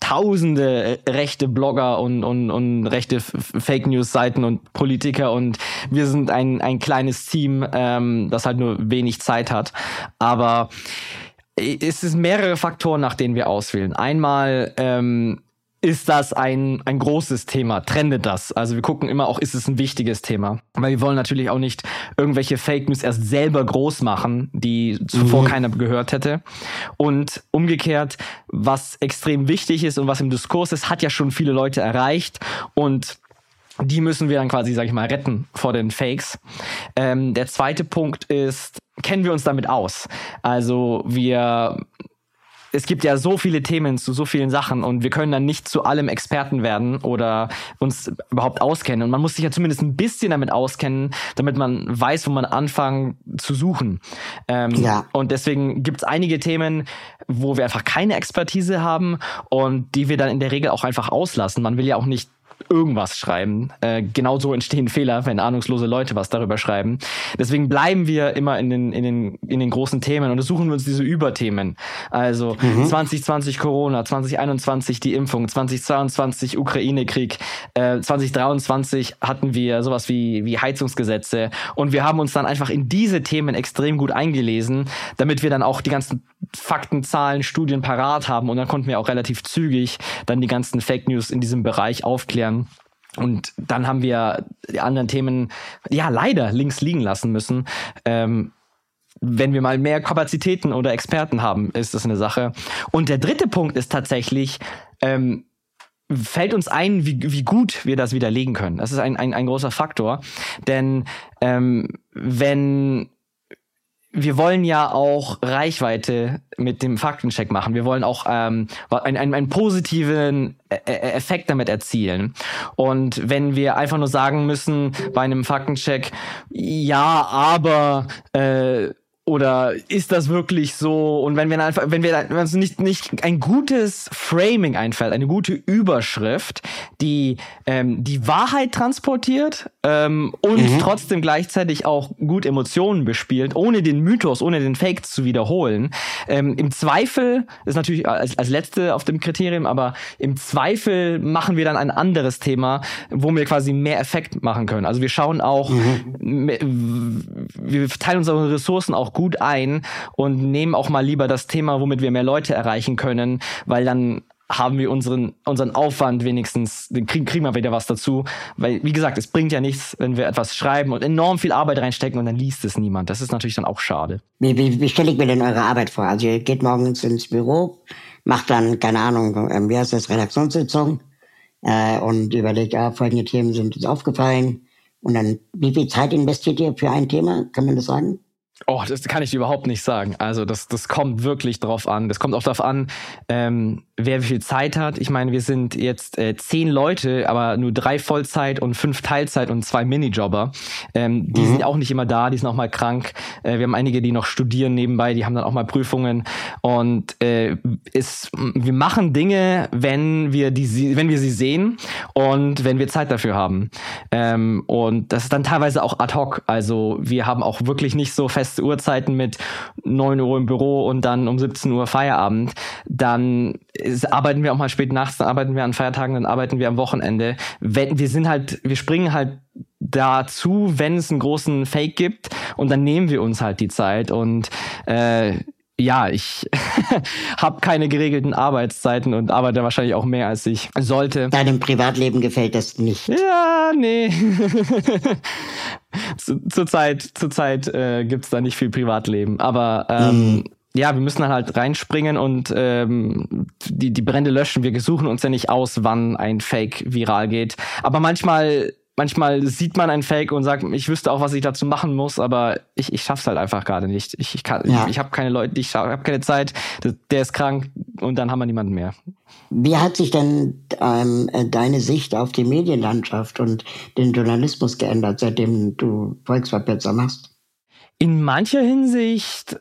tausende rechte Blogger und, und, und rechte Fake News Seiten und Politiker und wir sind ein, ein kleines Team, ähm, das halt nur wenig Zeit hat. Aber es ist mehrere Faktoren, nach denen wir auswählen. Einmal ähm, ist das ein, ein großes Thema? Trendet das? Also wir gucken immer auch, ist es ein wichtiges Thema? Weil wir wollen natürlich auch nicht irgendwelche Fake News erst selber groß machen, die zuvor mhm. keiner gehört hätte. Und umgekehrt, was extrem wichtig ist und was im Diskurs ist, hat ja schon viele Leute erreicht und die müssen wir dann quasi, sag ich mal, retten vor den Fakes. Ähm, der zweite Punkt ist, kennen wir uns damit aus? Also wir es gibt ja so viele Themen zu so vielen Sachen und wir können dann nicht zu allem Experten werden oder uns überhaupt auskennen. Und man muss sich ja zumindest ein bisschen damit auskennen, damit man weiß, wo man anfangen zu suchen. Ähm, ja. Und deswegen gibt es einige Themen, wo wir einfach keine Expertise haben und die wir dann in der Regel auch einfach auslassen. Man will ja auch nicht irgendwas schreiben. Äh, genauso entstehen Fehler, wenn ahnungslose Leute was darüber schreiben. Deswegen bleiben wir immer in den, in den, in den großen Themen und suchen wir uns diese Überthemen. Also mhm. 2020 Corona, 2021 die Impfung, 2022 Ukraine-Krieg, äh, 2023 hatten wir sowas wie, wie Heizungsgesetze und wir haben uns dann einfach in diese Themen extrem gut eingelesen, damit wir dann auch die ganzen Fakten, Zahlen, Studien parat haben und dann konnten wir auch relativ zügig dann die ganzen Fake News in diesem Bereich aufklären. Und dann haben wir die anderen Themen, ja, leider links liegen lassen müssen. Ähm, wenn wir mal mehr Kapazitäten oder Experten haben, ist das eine Sache. Und der dritte Punkt ist tatsächlich, ähm, fällt uns ein, wie, wie gut wir das widerlegen können. Das ist ein, ein, ein großer Faktor. Denn ähm, wenn wir wollen ja auch Reichweite mit dem Faktencheck machen. Wir wollen auch ähm, einen, einen, positiven e-, e-, Effekt damit erzielen. Und wenn wir einfach nur sagen müssen bei einem Faktencheck, ja, aber äh, oder ist das wirklich so? Und wenn wir einfach, wenn wir wenn uns nicht nicht ein gutes Framing einfällt, eine gute Überschrift, die ähm, die Wahrheit transportiert ähm, und mhm. trotzdem gleichzeitig auch gut Emotionen bespielt, ohne den Mythos, ohne den Fake zu wiederholen. Ähm, Im Zweifel ist natürlich als, als letzte auf dem Kriterium, aber im Zweifel machen wir dann ein anderes Thema, wo wir quasi mehr Effekt machen können. Also wir schauen auch, mhm. wir teilen unsere Ressourcen auch gut ein und nehmen auch mal lieber das Thema, womit wir mehr Leute erreichen können, weil dann haben wir unseren, unseren Aufwand wenigstens, kriegen, kriegen wir wieder was dazu. Weil, wie gesagt, es bringt ja nichts, wenn wir etwas schreiben und enorm viel Arbeit reinstecken und dann liest es niemand. Das ist natürlich dann auch schade. Wie, wie, wie stelle ich mir denn eure Arbeit vor? Also ihr geht morgens ins Büro, macht dann, keine Ahnung, ähm, wie heißt das, Redaktionssitzung äh, und überlegt, ja, folgende Themen sind uns aufgefallen. Und dann, wie viel Zeit investiert ihr für ein Thema? Kann man das sagen? Oh, das kann ich überhaupt nicht sagen. Also das, das kommt wirklich drauf an. Das kommt auch darauf an, ähm, wer wie viel Zeit hat. Ich meine, wir sind jetzt äh, zehn Leute, aber nur drei Vollzeit und fünf Teilzeit und zwei Minijobber. Ähm, die mhm. sind auch nicht immer da, die sind auch mal krank. Äh, wir haben einige, die noch studieren nebenbei, die haben dann auch mal Prüfungen. Und äh, ist, wir machen Dinge, wenn wir die, wenn wir sie sehen und wenn wir Zeit dafür haben. Ähm, und das ist dann teilweise auch ad hoc. Also wir haben auch wirklich nicht so fest feste Uhrzeiten mit 9 Uhr im Büro und dann um 17 Uhr Feierabend, dann arbeiten wir auch mal spät nachts, dann arbeiten wir an Feiertagen, dann arbeiten wir am Wochenende. Wenn, wir sind halt, wir springen halt dazu, wenn es einen großen Fake gibt und dann nehmen wir uns halt die Zeit und äh, ja, ich habe keine geregelten Arbeitszeiten und arbeite wahrscheinlich auch mehr, als ich sollte. Deinem Privatleben gefällt das nicht. Ja, nee. Zurzeit zur Zeit, äh, gibt da nicht viel Privatleben. Aber ähm, mhm. ja, wir müssen dann halt reinspringen und ähm, die, die Brände löschen. Wir suchen uns ja nicht aus, wann ein Fake viral geht. Aber manchmal manchmal sieht man ein Fake und sagt, ich wüsste auch, was ich dazu machen muss, aber ich, ich schaff's halt einfach gerade nicht. Ich, ich, kann, ja. ich, ich habe keine Leute, ich habe keine Zeit, der ist krank und dann haben wir niemanden mehr. Wie hat sich denn ähm, deine Sicht auf die Medienlandschaft und den Journalismus geändert, seitdem du Volksverpetzer machst? In mancher Hinsicht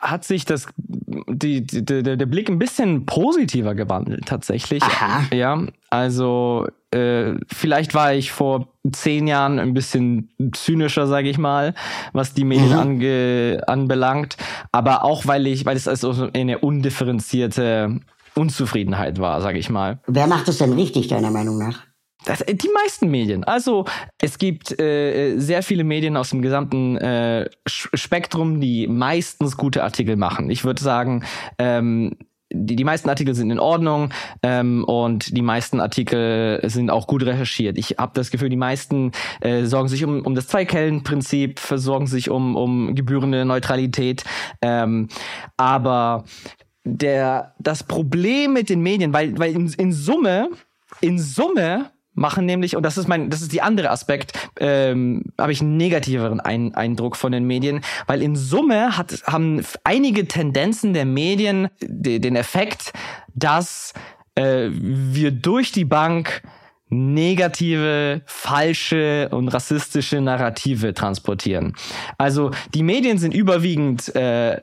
hat sich das die, die, der, der Blick ein bisschen positiver gewandelt tatsächlich. Aha. Ja, also äh, vielleicht war ich vor zehn Jahren ein bisschen zynischer, sage ich mal, was die Medien mhm. ange, anbelangt. Aber auch weil ich, weil es also eine undifferenzierte Unzufriedenheit war, sage ich mal. Wer macht es denn richtig deiner Meinung nach? Das, die meisten Medien. Also es gibt äh, sehr viele Medien aus dem gesamten äh, Spektrum, die meistens gute Artikel machen. Ich würde sagen, ähm, die, die meisten Artikel sind in Ordnung ähm, und die meisten Artikel sind auch gut recherchiert. Ich habe das Gefühl, die meisten äh, sorgen sich um, um das Zwei-Kellen-Prinzip, versorgen sich um, um gebührende Neutralität. Ähm, aber der, das Problem mit den Medien, weil, weil in, in Summe, in Summe machen nämlich, und das ist mein, das ist die andere Aspekt, ähm, habe ich einen negativeren Ein Eindruck von den Medien, weil in Summe hat, haben einige Tendenzen der Medien den Effekt, dass äh, wir durch die Bank negative, falsche und rassistische Narrative transportieren. Also die Medien sind überwiegend äh,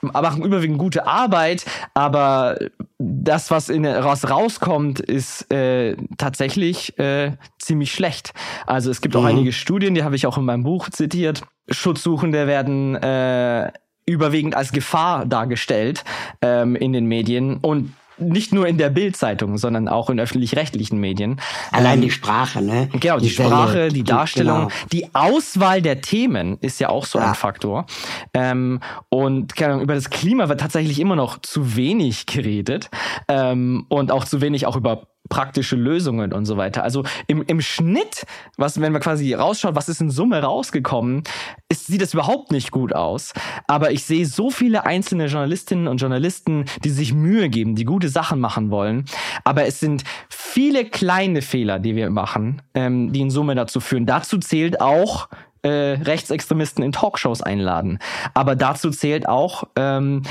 machen überwiegend gute Arbeit, aber das, was in was rauskommt, ist äh, tatsächlich äh, ziemlich schlecht. Also es gibt mhm. auch einige Studien, die habe ich auch in meinem Buch zitiert. Schutzsuchende werden äh, überwiegend als Gefahr dargestellt ähm, in den Medien und nicht nur in der Bildzeitung, sondern auch in öffentlich-rechtlichen Medien. Allein ähm, die Sprache, ne? Genau, die, die Sprache, die Darstellung, genau. die Auswahl der Themen ist ja auch so ja. ein Faktor. Ähm, und keine über das Klima wird tatsächlich immer noch zu wenig geredet ähm, und auch zu wenig auch über praktische Lösungen und so weiter. Also im, im Schnitt, was, wenn man quasi rausschaut, was ist in Summe rausgekommen, ist, sieht es überhaupt nicht gut aus. Aber ich sehe so viele einzelne Journalistinnen und Journalisten, die sich Mühe geben, die gute Sachen machen wollen. Aber es sind viele kleine Fehler, die wir machen, ähm, die in Summe dazu führen. Dazu zählt auch äh, Rechtsextremisten in Talkshows einladen. Aber dazu zählt auch ähm,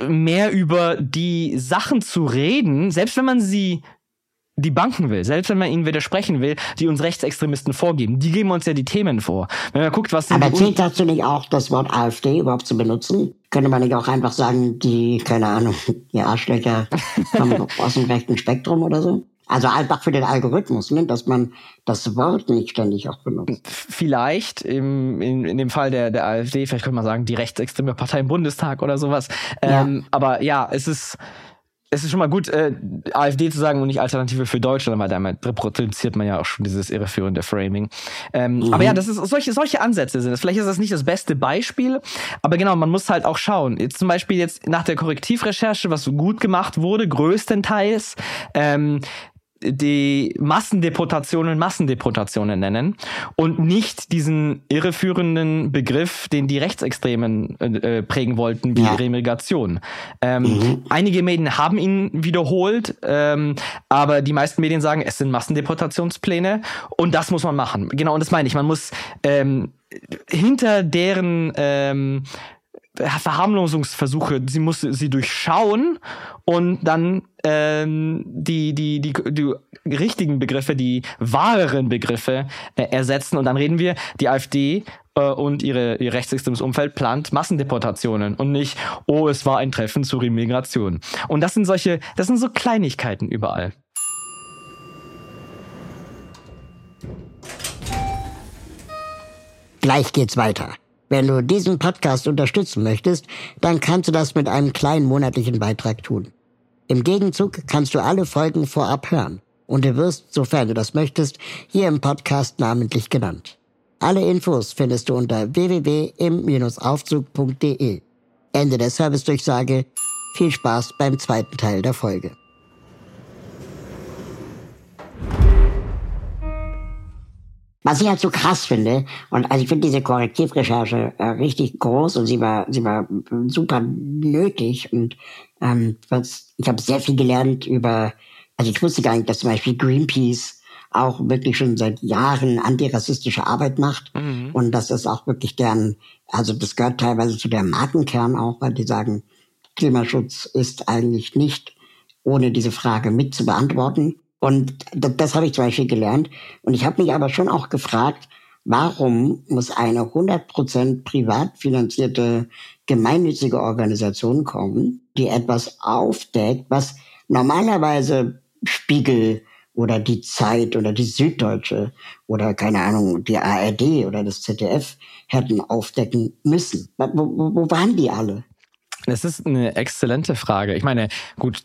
mehr über die Sachen zu reden, selbst wenn man sie die Banken will, selbst wenn man ihnen widersprechen will, die uns Rechtsextremisten vorgeben. Die geben uns ja die Themen vor. Wenn man guckt, was Aber zählt dazu nicht auch, das Wort AfD überhaupt zu benutzen? Könnte man nicht auch einfach sagen, die, keine Ahnung, die Arschlöcher kommen aus dem rechten Spektrum oder so? Also einfach für den Algorithmus, ne? dass man das Wort nicht ständig auch benutzt. Vielleicht im, in, in dem Fall der, der AfD, vielleicht könnte man sagen, die rechtsextreme Partei im Bundestag oder sowas. Ja. Ähm, aber ja, es ist es ist schon mal gut, äh, AfD zu sagen und nicht Alternative für Deutschland, weil damit reproduziert man ja auch schon dieses irreführende Framing. Ähm, mhm. Aber ja, das ist solche, solche Ansätze sind es. Vielleicht ist das nicht das beste Beispiel, aber genau, man muss halt auch schauen. Jetzt zum Beispiel jetzt nach der Korrektivrecherche, was gut gemacht wurde, größtenteils, ähm, die Massendeportationen Massendeportationen nennen und nicht diesen irreführenden Begriff, den die Rechtsextremen äh, prägen wollten, wie ja. Remigration. Ähm, mhm. Einige Medien haben ihn wiederholt, ähm, aber die meisten Medien sagen, es sind Massendeportationspläne und das muss man machen. Genau, und das meine ich. Man muss ähm, hinter deren ähm, Verharmlosungsversuche, sie muss sie durchschauen und dann ähm, die, die, die, die richtigen Begriffe, die wahreren Begriffe äh, ersetzen. Und dann reden wir, die AfD äh, und ihre, ihr rechtsextremes Umfeld plant Massendeportationen und nicht, oh, es war ein Treffen zur Remigration. Und das sind solche, das sind so Kleinigkeiten überall. Gleich geht's weiter. Wenn du diesen Podcast unterstützen möchtest, dann kannst du das mit einem kleinen monatlichen Beitrag tun. Im Gegenzug kannst du alle Folgen vorab hören und du wirst, sofern du das möchtest, hier im Podcast namentlich genannt. Alle Infos findest du unter www.im-aufzug.de. Ende der Servicedurchsage. Viel Spaß beim zweiten Teil der Folge. Was ich halt so krass finde, und also ich finde diese Korrektivrecherche äh, richtig groß und sie war, sie war super nötig und ähm, was, ich habe sehr viel gelernt über, also ich wusste gar nicht, dass zum Beispiel Greenpeace auch wirklich schon seit Jahren antirassistische Arbeit macht mhm. und das ist auch wirklich deren, also das gehört teilweise zu der Markenkern auch, weil die sagen, Klimaschutz ist eigentlich nicht ohne diese Frage mit zu beantworten. Und das, das habe ich zum Beispiel gelernt. Und ich habe mich aber schon auch gefragt, warum muss eine 100% privat finanzierte gemeinnützige Organisation kommen, die etwas aufdeckt, was normalerweise Spiegel oder die Zeit oder die Süddeutsche oder keine Ahnung, die ARD oder das ZDF hätten aufdecken müssen. Wo, wo, wo waren die alle? Das ist eine exzellente Frage. Ich meine, gut,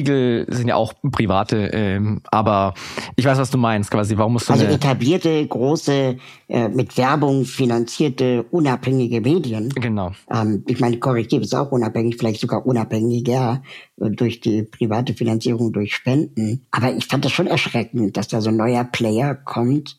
Spiegel sind ja auch private, ähm, aber ich weiß, was du meinst, quasi. Warum musst du also etablierte, große, äh, mit Werbung finanzierte, unabhängige Medien. Genau. Ähm, ich meine, Korrektiv ist auch unabhängig, vielleicht sogar unabhängiger äh, durch die private Finanzierung durch Spenden. Aber ich fand das schon erschreckend, dass da so ein neuer Player kommt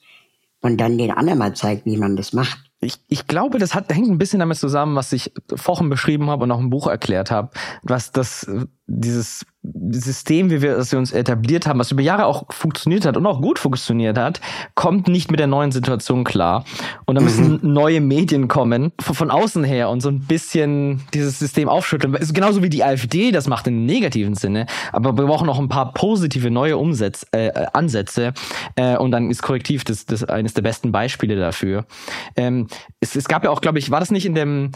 und dann den anderen mal zeigt, wie man das macht. Ich, ich glaube, das hat, hängt ein bisschen damit zusammen, was ich vorhin beschrieben habe und auch im Buch erklärt habe, was das dieses System, wie wir es uns etabliert haben, was über Jahre auch funktioniert hat und auch gut funktioniert hat, kommt nicht mit der neuen Situation klar. Und da müssen mhm. neue Medien kommen, von außen her und so ein bisschen dieses System aufschütteln. Ist genauso wie die AfD das macht im negativen Sinne. Aber wir brauchen noch ein paar positive neue Umsätze, äh, Ansätze. Äh, und dann ist Korrektiv das, das eines der besten Beispiele dafür. Ähm, es, es gab ja auch, glaube ich, war das nicht in dem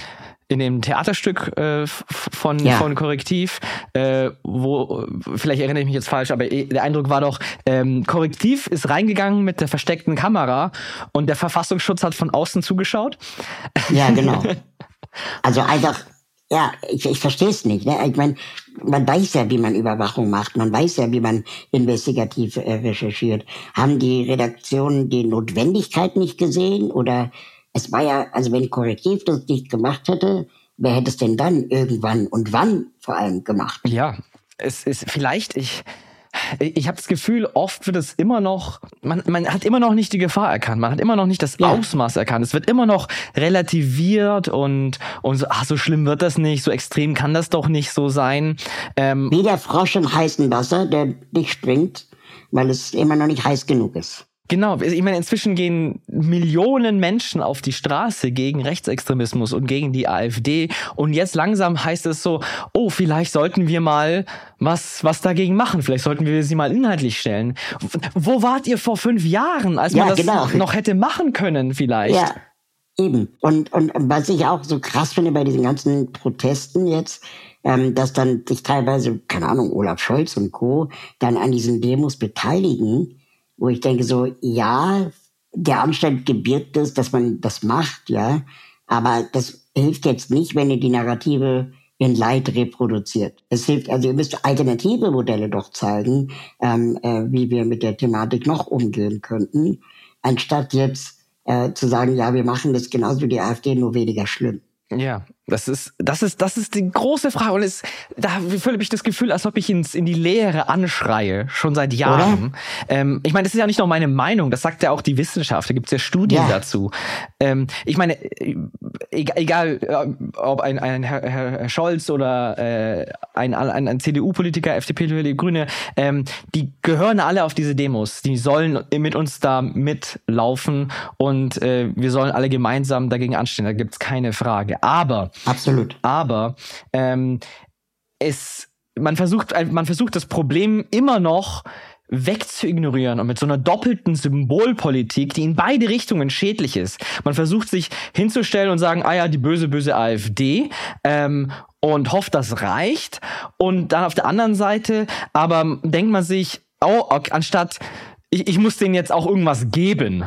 in dem Theaterstück äh, von, ja. von Korrektiv, äh, wo, vielleicht erinnere ich mich jetzt falsch, aber eh, der Eindruck war doch, ähm, Korrektiv ist reingegangen mit der versteckten Kamera und der Verfassungsschutz hat von außen zugeschaut. Ja, genau. Also einfach ja, ich, ich verstehe es nicht. Ne? Ich meine, man weiß ja, wie man Überwachung macht, man weiß ja, wie man investigativ äh, recherchiert. Haben die Redaktionen die Notwendigkeit nicht gesehen? Oder es war ja, also wenn Korrektiv das nicht gemacht hätte, wer hätte es denn dann irgendwann und wann vor allem gemacht? Ja, es ist vielleicht, ich, ich habe das Gefühl, oft wird es immer noch, man, man hat immer noch nicht die Gefahr erkannt, man hat immer noch nicht das ja. Ausmaß erkannt. Es wird immer noch relativiert und, und so, ach, so schlimm wird das nicht, so extrem kann das doch nicht so sein. Ähm, Wie der Frosch im heißen Wasser, der nicht springt, weil es immer noch nicht heiß genug ist. Genau, ich meine, inzwischen gehen Millionen Menschen auf die Straße gegen Rechtsextremismus und gegen die AfD. Und jetzt langsam heißt es so, oh, vielleicht sollten wir mal was, was dagegen machen. Vielleicht sollten wir sie mal inhaltlich stellen. Wo wart ihr vor fünf Jahren, als man das genau. noch hätte machen können, vielleicht? Ja, eben. Und, und was ich auch so krass finde bei diesen ganzen Protesten jetzt, ähm, dass dann sich teilweise, keine Ahnung, Olaf Scholz und Co. dann an diesen Demos beteiligen wo ich denke so, ja, der Anstand gebiert es, dass man das macht, ja, aber das hilft jetzt nicht, wenn ihr die Narrative in Leid reproduziert. Es hilft, also ihr müsst alternative Modelle doch zeigen, ähm, äh, wie wir mit der Thematik noch umgehen könnten, anstatt jetzt äh, zu sagen, ja, wir machen das genauso wie die AfD, nur weniger schlimm. Ja, das ist, das ist, das ist die große Frage. Und es, da fühle ich das Gefühl, als ob ich ins, in die Leere anschreie, schon seit Jahren. Ähm, ich meine, das ist ja nicht nur meine Meinung, das sagt ja auch die Wissenschaft, da gibt es ja Studien ja. dazu. Ähm, ich meine, äh, egal, äh, ob ein, ein Herr, Herr Scholz oder äh, ein, ein, ein CDU-Politiker, FDP, die Grüne, ähm, die gehören alle auf diese Demos. Die sollen mit uns da mitlaufen und äh, wir sollen alle gemeinsam dagegen anstehen. Da gibt's keine Frage. Aber Absolut. Aber ähm, es, man versucht, man versucht das Problem immer noch wegzuignorieren und mit so einer doppelten Symbolpolitik, die in beide Richtungen schädlich ist. Man versucht sich hinzustellen und sagen, ah ja, die böse, böse AfD ähm, und hofft, das reicht. Und dann auf der anderen Seite aber denkt man sich, oh, okay, anstatt ich, ich muss denen jetzt auch irgendwas geben.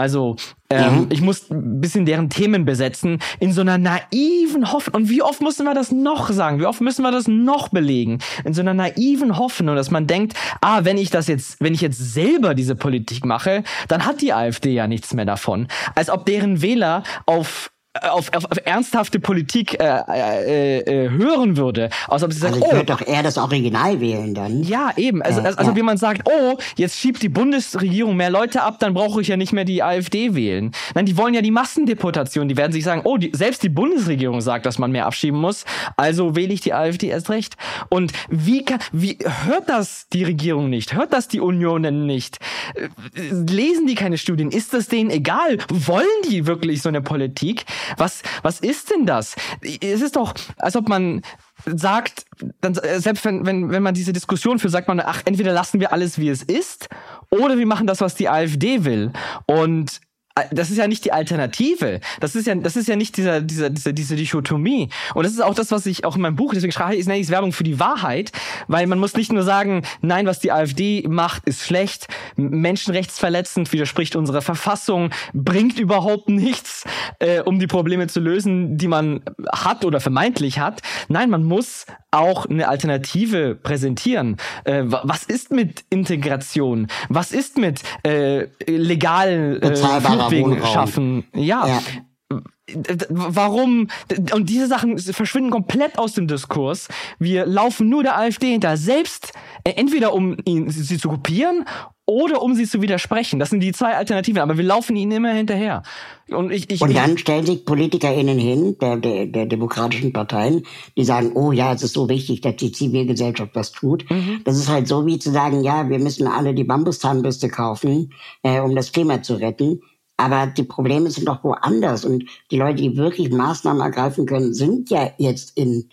Also ähm, mhm. ich muss ein bisschen deren Themen besetzen in so einer naiven Hoffnung. Und wie oft müssen wir das noch sagen? Wie oft müssen wir das noch belegen? In so einer naiven Hoffnung, dass man denkt, ah, wenn ich das jetzt, wenn ich jetzt selber diese Politik mache, dann hat die AfD ja nichts mehr davon. Als ob deren Wähler auf auf, auf, auf ernsthafte Politik äh, äh, äh, hören würde. Also, ob sie sagt, also ich oh, doch eher das Original wählen dann. Ja, eben. Also, also, also ja. wie man sagt, oh, jetzt schiebt die Bundesregierung mehr Leute ab, dann brauche ich ja nicht mehr die AfD wählen. Nein, die wollen ja die Massendeportation. Die werden sich sagen, oh, die, selbst die Bundesregierung sagt, dass man mehr abschieben muss, also wähle ich die AfD erst recht. Und wie, kann, wie hört das die Regierung nicht? Hört das die Unionen nicht? Äh, lesen die keine Studien? Ist das denen egal? Wollen die wirklich so eine Politik? Was, was ist denn das? Es ist doch, als ob man sagt, dann, selbst wenn, wenn, wenn man diese Diskussion führt, sagt man, ach, entweder lassen wir alles, wie es ist, oder wir machen das, was die AfD will. Und das ist ja nicht die Alternative. Das ist ja, das ist ja nicht dieser, dieser, dieser, diese Dichotomie. Und das ist auch das, was ich auch in meinem Buch, deswegen schreibe ich, nenne ich es Werbung für die Wahrheit, weil man muss nicht nur sagen, nein, was die AfD macht, ist schlecht, menschenrechtsverletzend, widerspricht unserer Verfassung, bringt überhaupt nichts, äh, um die Probleme zu lösen, die man hat oder vermeintlich hat. Nein, man muss auch eine Alternative präsentieren. Äh, was ist mit Integration? Was ist mit äh, legalen äh, Fluchtwegen schaffen? Ja. ja. Warum? Und diese Sachen verschwinden komplett aus dem Diskurs. Wir laufen nur der AfD hinter, selbst äh, entweder um ihn, sie zu kopieren oder um sie zu widersprechen. Das sind die zwei Alternativen, aber wir laufen ihnen immer hinterher. Und, ich, ich, und dann stellen sich PolitikerInnen hin, der, der, der demokratischen Parteien, die sagen, oh ja, es ist so wichtig, dass die Zivilgesellschaft was tut. Mhm. Das ist halt so wie zu sagen, ja, wir müssen alle die Bambuszahnbürste kaufen, äh, um das Klima zu retten. Aber die Probleme sind doch woanders. Und die Leute, die wirklich Maßnahmen ergreifen können, sind ja jetzt in,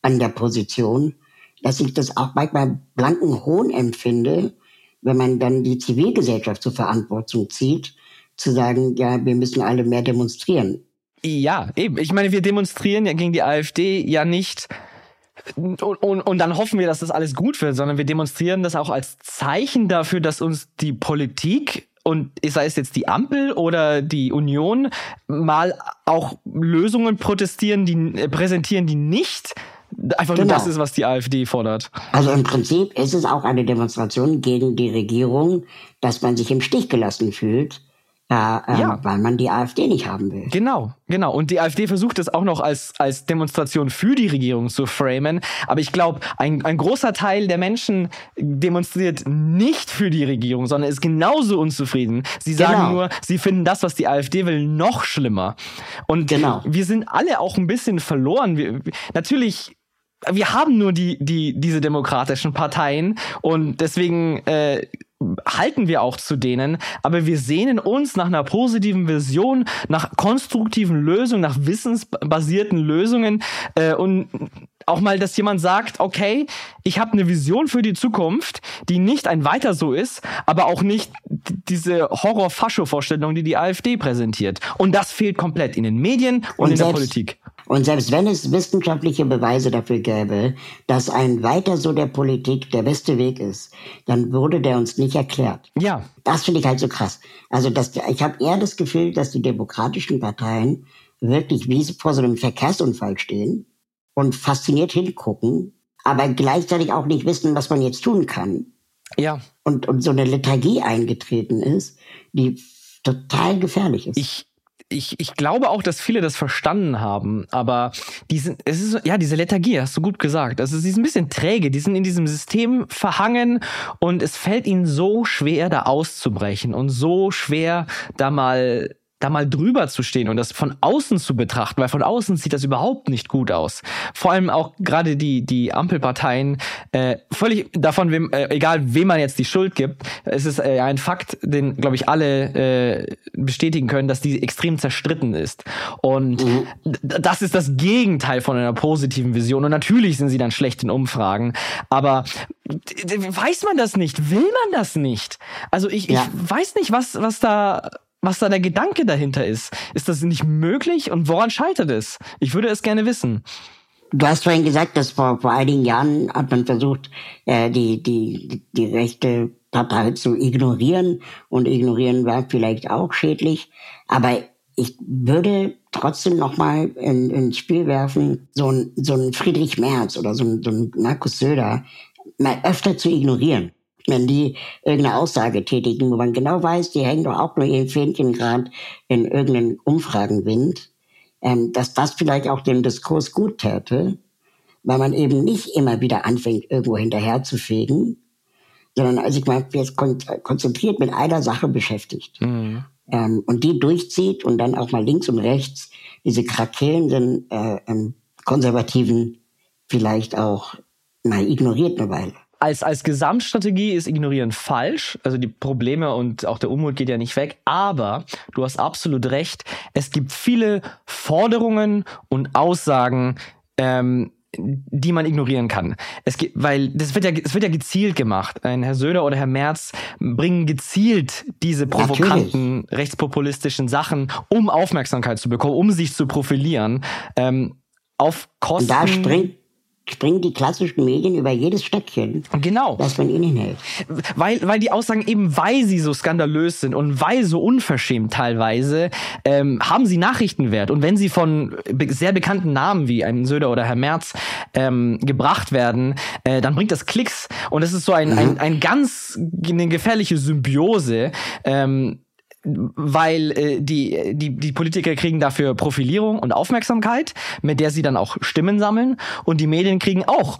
an der Position, dass ich das auch manchmal blanken Hohn empfinde, wenn man dann die Zivilgesellschaft zur Verantwortung zieht, zu sagen, ja, wir müssen alle mehr demonstrieren. Ja, eben. Ich meine, wir demonstrieren ja gegen die AfD ja nicht und, und, und dann hoffen wir, dass das alles gut wird, sondern wir demonstrieren das auch als Zeichen dafür, dass uns die Politik und sei es jetzt die Ampel oder die Union, mal auch Lösungen protestieren, die äh, präsentieren, die nicht einfach genau. nur das ist, was die AfD fordert. Also im Prinzip ist es auch eine Demonstration gegen die Regierung, dass man sich im Stich gelassen fühlt ja, ähm, ja, weil man die AfD nicht haben will. Genau, genau. Und die AfD versucht es auch noch als, als Demonstration für die Regierung zu framen. Aber ich glaube, ein, ein großer Teil der Menschen demonstriert nicht für die Regierung, sondern ist genauso unzufrieden. Sie sagen genau. nur, sie finden das, was die AfD will, noch schlimmer. Und genau. wir sind alle auch ein bisschen verloren. Wir, natürlich wir haben nur die, die, diese demokratischen Parteien und deswegen äh, halten wir auch zu denen, aber wir sehnen uns nach einer positiven Vision, nach konstruktiven Lösungen, nach wissensbasierten Lösungen äh, und auch mal, dass jemand sagt, okay, ich habe eine Vision für die Zukunft, die nicht ein weiter so ist, aber auch nicht diese Horror-Fascho-Vorstellung, die die AfD präsentiert. Und das fehlt komplett in den Medien und, und in selbst, der Politik. Und selbst wenn es wissenschaftliche Beweise dafür gäbe, dass ein weiter so der Politik der beste Weg ist, dann wurde der uns nicht erklärt. Ja. Das finde ich halt so krass. Also dass, ich habe eher das Gefühl, dass die demokratischen Parteien wirklich wie vor so einem Verkehrsunfall stehen und fasziniert hingucken, aber gleichzeitig auch nicht wissen, was man jetzt tun kann. Ja. Und, und so eine Lethargie eingetreten ist, die total gefährlich ist. Ich, ich, ich glaube auch, dass viele das verstanden haben, aber die sind, es ist, ja, diese Lethargie, hast du gut gesagt. Also sie ist ein bisschen träge, die sind in diesem System verhangen und es fällt ihnen so schwer, da auszubrechen und so schwer, da mal da mal drüber zu stehen und das von außen zu betrachten, weil von außen sieht das überhaupt nicht gut aus. Vor allem auch gerade die die Ampelparteien, äh, völlig davon, wem, äh, egal wem man jetzt die Schuld gibt, es ist äh, ein Fakt, den glaube ich alle äh, bestätigen können, dass die extrem zerstritten ist. Und mhm. das ist das Gegenteil von einer positiven Vision. Und natürlich sind sie dann schlecht in Umfragen, aber weiß man das nicht? Will man das nicht? Also ich, ja. ich weiß nicht, was was da was da der Gedanke dahinter ist. Ist das nicht möglich und woran scheitert es? Ich würde es gerne wissen. Du hast vorhin gesagt, dass vor, vor einigen Jahren hat man versucht, äh, die, die, die rechte Partei zu ignorieren und ignorieren war vielleicht auch schädlich. Aber ich würde trotzdem nochmal in, ins Spiel werfen, so ein, so ein Friedrich Merz oder so ein, so ein Markus Söder mal öfter zu ignorieren wenn die irgendeine Aussage tätigen, wo man genau weiß, die hängen doch auch nur ihr Fähnchen gerade in irgendeinen Umfragenwind, ähm, dass das vielleicht auch dem Diskurs gut täte, weil man eben nicht immer wieder anfängt, irgendwo hinterher zu fegen, sondern also ich meine, jetzt konzentriert mit einer Sache beschäftigt. Mhm. Ähm, und die durchzieht und dann auch mal links und rechts diese krakelnden äh, ähm, Konservativen vielleicht auch mal ignoriert eine Weile als, als Gesamtstrategie ist Ignorieren falsch. Also die Probleme und auch der Unmut geht ja nicht weg. Aber du hast absolut recht. Es gibt viele Forderungen und Aussagen, ähm, die man ignorieren kann. Es gibt, weil das wird ja, es wird ja gezielt gemacht. Ein Herr Söder oder Herr Merz bringen gezielt diese provokanten Natürlich. rechtspopulistischen Sachen, um Aufmerksamkeit zu bekommen, um sich zu profilieren. Ähm, auf Kosten. Da springt springen die klassischen Medien über jedes Stöckchen, genau. das man ihnen hält. Weil, weil die Aussagen eben, weil sie so skandalös sind und weil so unverschämt teilweise, ähm, haben sie Nachrichtenwert. Und wenn sie von sehr bekannten Namen wie einem Söder oder Herr Merz ähm, gebracht werden, äh, dann bringt das Klicks. Und es ist so ein, mhm. ein, ein ganz eine gefährliche Symbiose. Ähm, weil äh, die, die, die Politiker kriegen dafür Profilierung und Aufmerksamkeit, mit der sie dann auch Stimmen sammeln und die Medien kriegen auch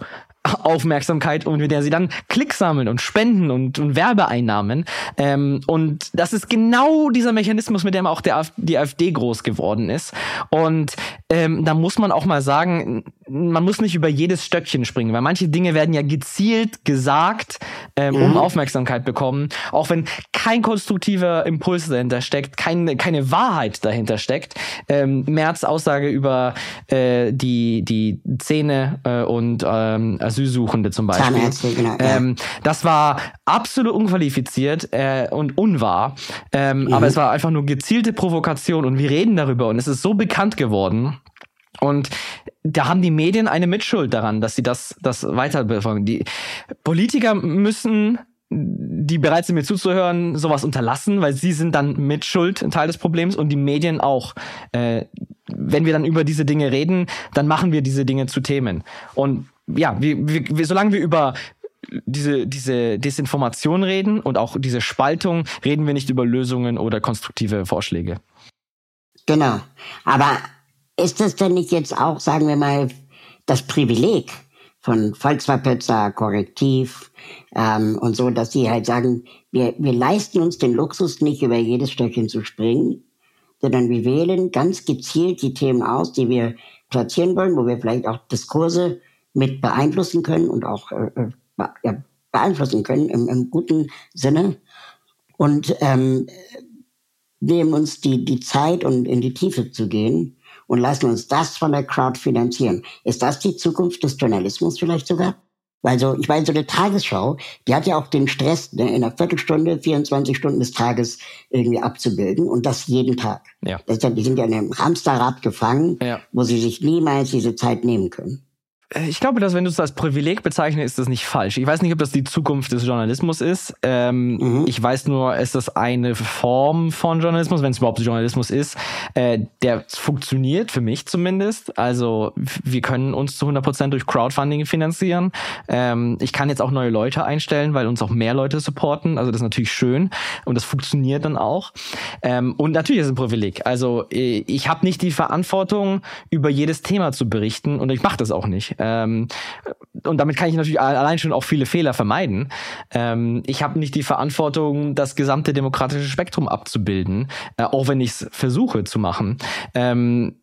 Aufmerksamkeit und mit der sie dann Klicks sammeln und Spenden und, und Werbeeinnahmen. Ähm, und das ist genau dieser Mechanismus, mit dem auch der, die AfD groß geworden ist. Und ähm, da muss man auch mal sagen, man muss nicht über jedes Stöckchen springen, weil manche Dinge werden ja gezielt gesagt, ähm, mhm. um Aufmerksamkeit bekommen, auch wenn kein konstruktiver Impuls dahinter steckt, keine, keine Wahrheit dahinter steckt. Ähm, Merz Aussage über äh, die, die Zähne äh, und ähm, Asylsuchende zum Beispiel. Zahnärzte, genau, ja. ähm, das war absolut unqualifiziert äh, und unwahr. Ähm, mhm. Aber es war einfach nur gezielte Provokation und wir reden darüber und es ist so bekannt geworden. Und da haben die Medien eine Mitschuld daran, dass sie das, das weiter befolgen. Die Politiker müssen die bereit sind, mir zuzuhören, sowas unterlassen, weil sie sind dann mit Schuld ein Teil des Problems und die Medien auch. Äh, wenn wir dann über diese Dinge reden, dann machen wir diese Dinge zu Themen. Und ja, wir, wir, solange wir über diese, diese Desinformation reden und auch diese Spaltung, reden wir nicht über Lösungen oder konstruktive Vorschläge. Genau. Aber ist das denn nicht jetzt auch, sagen wir mal, das Privileg von Volksverpetzer, Korrektiv ähm, und so, dass sie halt sagen, wir, wir leisten uns den Luxus nicht, über jedes Stöckchen zu springen, sondern wir wählen ganz gezielt die Themen aus, die wir platzieren wollen, wo wir vielleicht auch Diskurse mit beeinflussen können und auch äh, äh ja, beeinflussen können im, im guten Sinne. Und ähm, nehmen uns die, die Zeit, um in die Tiefe zu gehen und lassen uns das von der Crowd finanzieren. Ist das die Zukunft des Journalismus vielleicht sogar? Weil so, ich meine, so eine Tagesschau, die hat ja auch den Stress, ne, in einer Viertelstunde, 24 Stunden des Tages irgendwie abzubilden und das jeden Tag. Ja. Das, die sind ja in einem Hamsterrad gefangen, ja. wo sie sich niemals diese Zeit nehmen können. Äh, ich glaube, dass wenn du es als Privileg bezeichnest, ist das nicht falsch. Ich weiß nicht, ob das die Zukunft des Journalismus ist. Ähm, mhm. Ich weiß nur, ist eine Form von Journalismus, wenn es überhaupt Journalismus ist, äh, der funktioniert für mich zumindest. Also wir können uns zu 100 Prozent durch Crowdfunding finanzieren. Ähm, ich kann jetzt auch neue Leute einstellen, weil uns auch mehr Leute supporten. Also das ist natürlich schön und das funktioniert dann auch. Ähm, und natürlich ist es ein Privileg. Also äh, ich habe nicht die Verantwortung, über jedes Thema zu berichten und ich mache das auch nicht. Ähm, und damit kann ich natürlich allein schon auch viele Fehler vermeiden. Ähm, ich habe nicht die Verantwortung, das gesamte demokratische Spektrum abzubilden, äh, auch wenn ich es versuche zu machen. Ähm,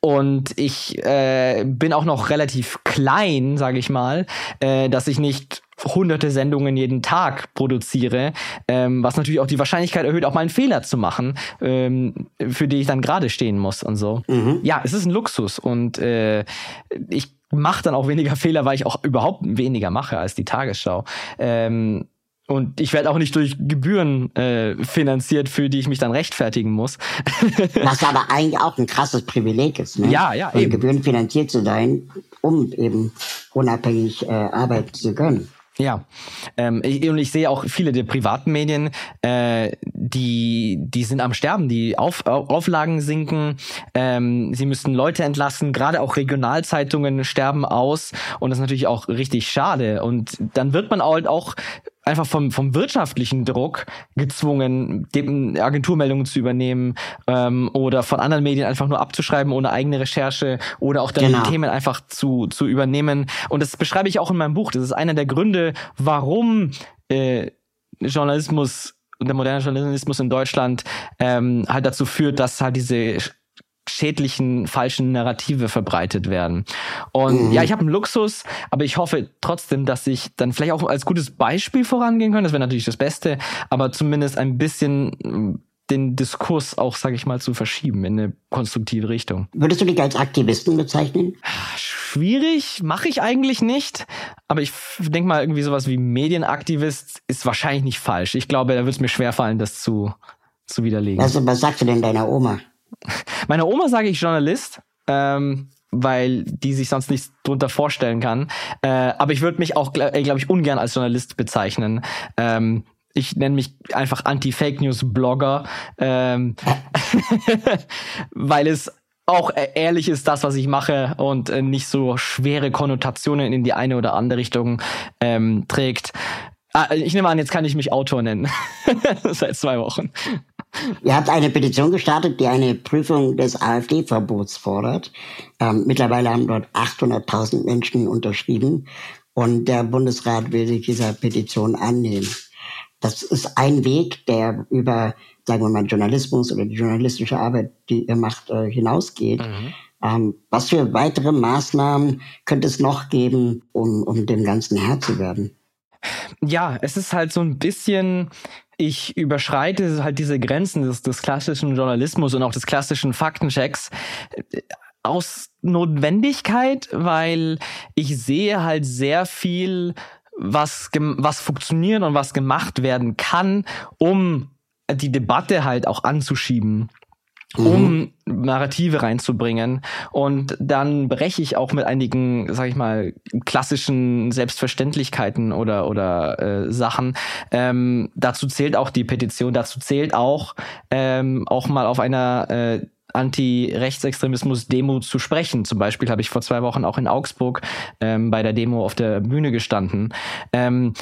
und ich äh, bin auch noch relativ klein, sage ich mal, äh, dass ich nicht hunderte Sendungen jeden Tag produziere, ähm, was natürlich auch die Wahrscheinlichkeit erhöht, auch mal einen Fehler zu machen, ähm, für die ich dann gerade stehen muss und so. Mhm. Ja, es ist ein Luxus und äh, ich mache dann auch weniger Fehler, weil ich auch überhaupt weniger mache als die Tagesschau. Ähm, und ich werde auch nicht durch Gebühren äh, finanziert, für die ich mich dann rechtfertigen muss. Was aber eigentlich auch ein krasses Privileg ist, ne? Ja, ja. Von eben. Gebühren finanziert zu sein, um eben unabhängig äh, arbeiten zu können. Ja, ähm, ich, und ich sehe auch viele der privaten Medien, äh, die die sind am Sterben, die Auf, Auflagen sinken, ähm, sie müssen Leute entlassen, gerade auch Regionalzeitungen sterben aus. Und das ist natürlich auch richtig schade. Und dann wird man halt auch einfach vom, vom wirtschaftlichen Druck gezwungen, Agenturmeldungen zu übernehmen ähm, oder von anderen Medien einfach nur abzuschreiben ohne eigene Recherche oder auch dann genau. die Themen einfach zu, zu übernehmen. Und das beschreibe ich auch in meinem Buch. Das ist einer der Gründe, warum äh, Journalismus und der moderne Journalismus in Deutschland ähm, halt dazu führt, dass halt diese schädlichen falschen Narrative verbreitet werden. Und mhm. ja, ich habe einen Luxus, aber ich hoffe trotzdem, dass ich dann vielleicht auch als gutes Beispiel vorangehen kann. Das wäre natürlich das Beste, aber zumindest ein bisschen mm, den Diskurs auch, sage ich mal, zu verschieben in eine konstruktive Richtung. Würdest du dich als Aktivisten bezeichnen? Schwierig, mache ich eigentlich nicht. Aber ich denke mal, irgendwie sowas wie Medienaktivist ist wahrscheinlich nicht falsch. Ich glaube, da wird es mir schwerfallen, das zu, zu widerlegen. Also, was sagst du denn deiner Oma? Meiner Oma sage ich Journalist. Ähm, weil die sich sonst nichts drunter vorstellen kann. Äh, aber ich würde mich auch, glaube glaub ich, ungern als Journalist bezeichnen. Ähm, ich nenne mich einfach Anti-Fake News-Blogger, ähm, weil es auch e-, ehrlich ist das, was ich mache und äh, nicht so schwere Konnotationen in die eine oder andere Richtung ähm, trägt. Ah, ich nehme an, jetzt kann ich mich Autor nennen. Seit zwei Wochen. Ihr habt eine Petition gestartet, die eine Prüfung des AfD-Verbots fordert. Ähm, mittlerweile haben dort 800.000 Menschen unterschrieben und der Bundesrat will sich dieser Petition annehmen. Das ist ein Weg, der über, sagen wir mal, Journalismus oder die journalistische Arbeit, die ihr macht, äh, hinausgeht. Mhm. Ähm, was für weitere Maßnahmen könnte es noch geben, um, um dem Ganzen Herr zu werden? Ja, es ist halt so ein bisschen, ich überschreite halt diese Grenzen des, des klassischen Journalismus und auch des klassischen Faktenchecks äh, aus Notwendigkeit, weil ich sehe halt sehr viel, was, was funktioniert und was gemacht werden kann, um die Debatte halt auch anzuschieben. Um mhm. Narrative reinzubringen. Und dann breche ich auch mit einigen, sag ich mal, klassischen Selbstverständlichkeiten oder, oder äh, Sachen. Ähm, dazu zählt auch die Petition, dazu zählt auch, ähm, auch mal auf einer äh, Anti-Rechtsextremismus-Demo zu sprechen. Zum Beispiel habe ich vor zwei Wochen auch in Augsburg ähm, bei der Demo auf der Bühne gestanden. Ähm,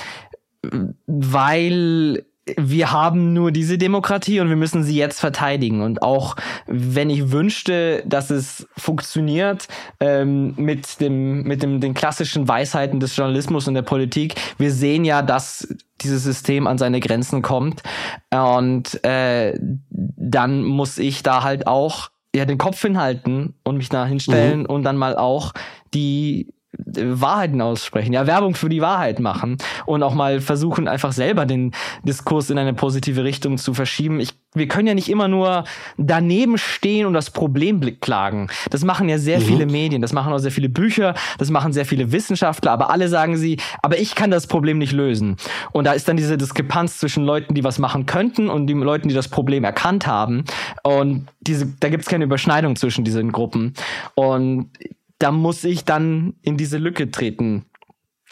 weil wir haben nur diese Demokratie und wir müssen sie jetzt verteidigen. Und auch wenn ich wünschte, dass es funktioniert ähm, mit dem mit dem den klassischen Weisheiten des Journalismus und der Politik, wir sehen ja, dass dieses System an seine Grenzen kommt und äh, dann muss ich da halt auch ja den Kopf hinhalten und mich da hinstellen mhm. und dann mal auch die Wahrheiten aussprechen, ja, Werbung für die Wahrheit machen und auch mal versuchen, einfach selber den Diskurs in eine positive Richtung zu verschieben. Ich, wir können ja nicht immer nur daneben stehen und das Problem klagen. Das machen ja sehr mhm. viele Medien, das machen auch sehr viele Bücher, das machen sehr viele Wissenschaftler, aber alle sagen sie, aber ich kann das Problem nicht lösen. Und da ist dann diese Diskrepanz zwischen Leuten, die was machen könnten und den Leuten, die das Problem erkannt haben. Und diese, da gibt es keine Überschneidung zwischen diesen Gruppen. Und da muss ich dann in diese Lücke treten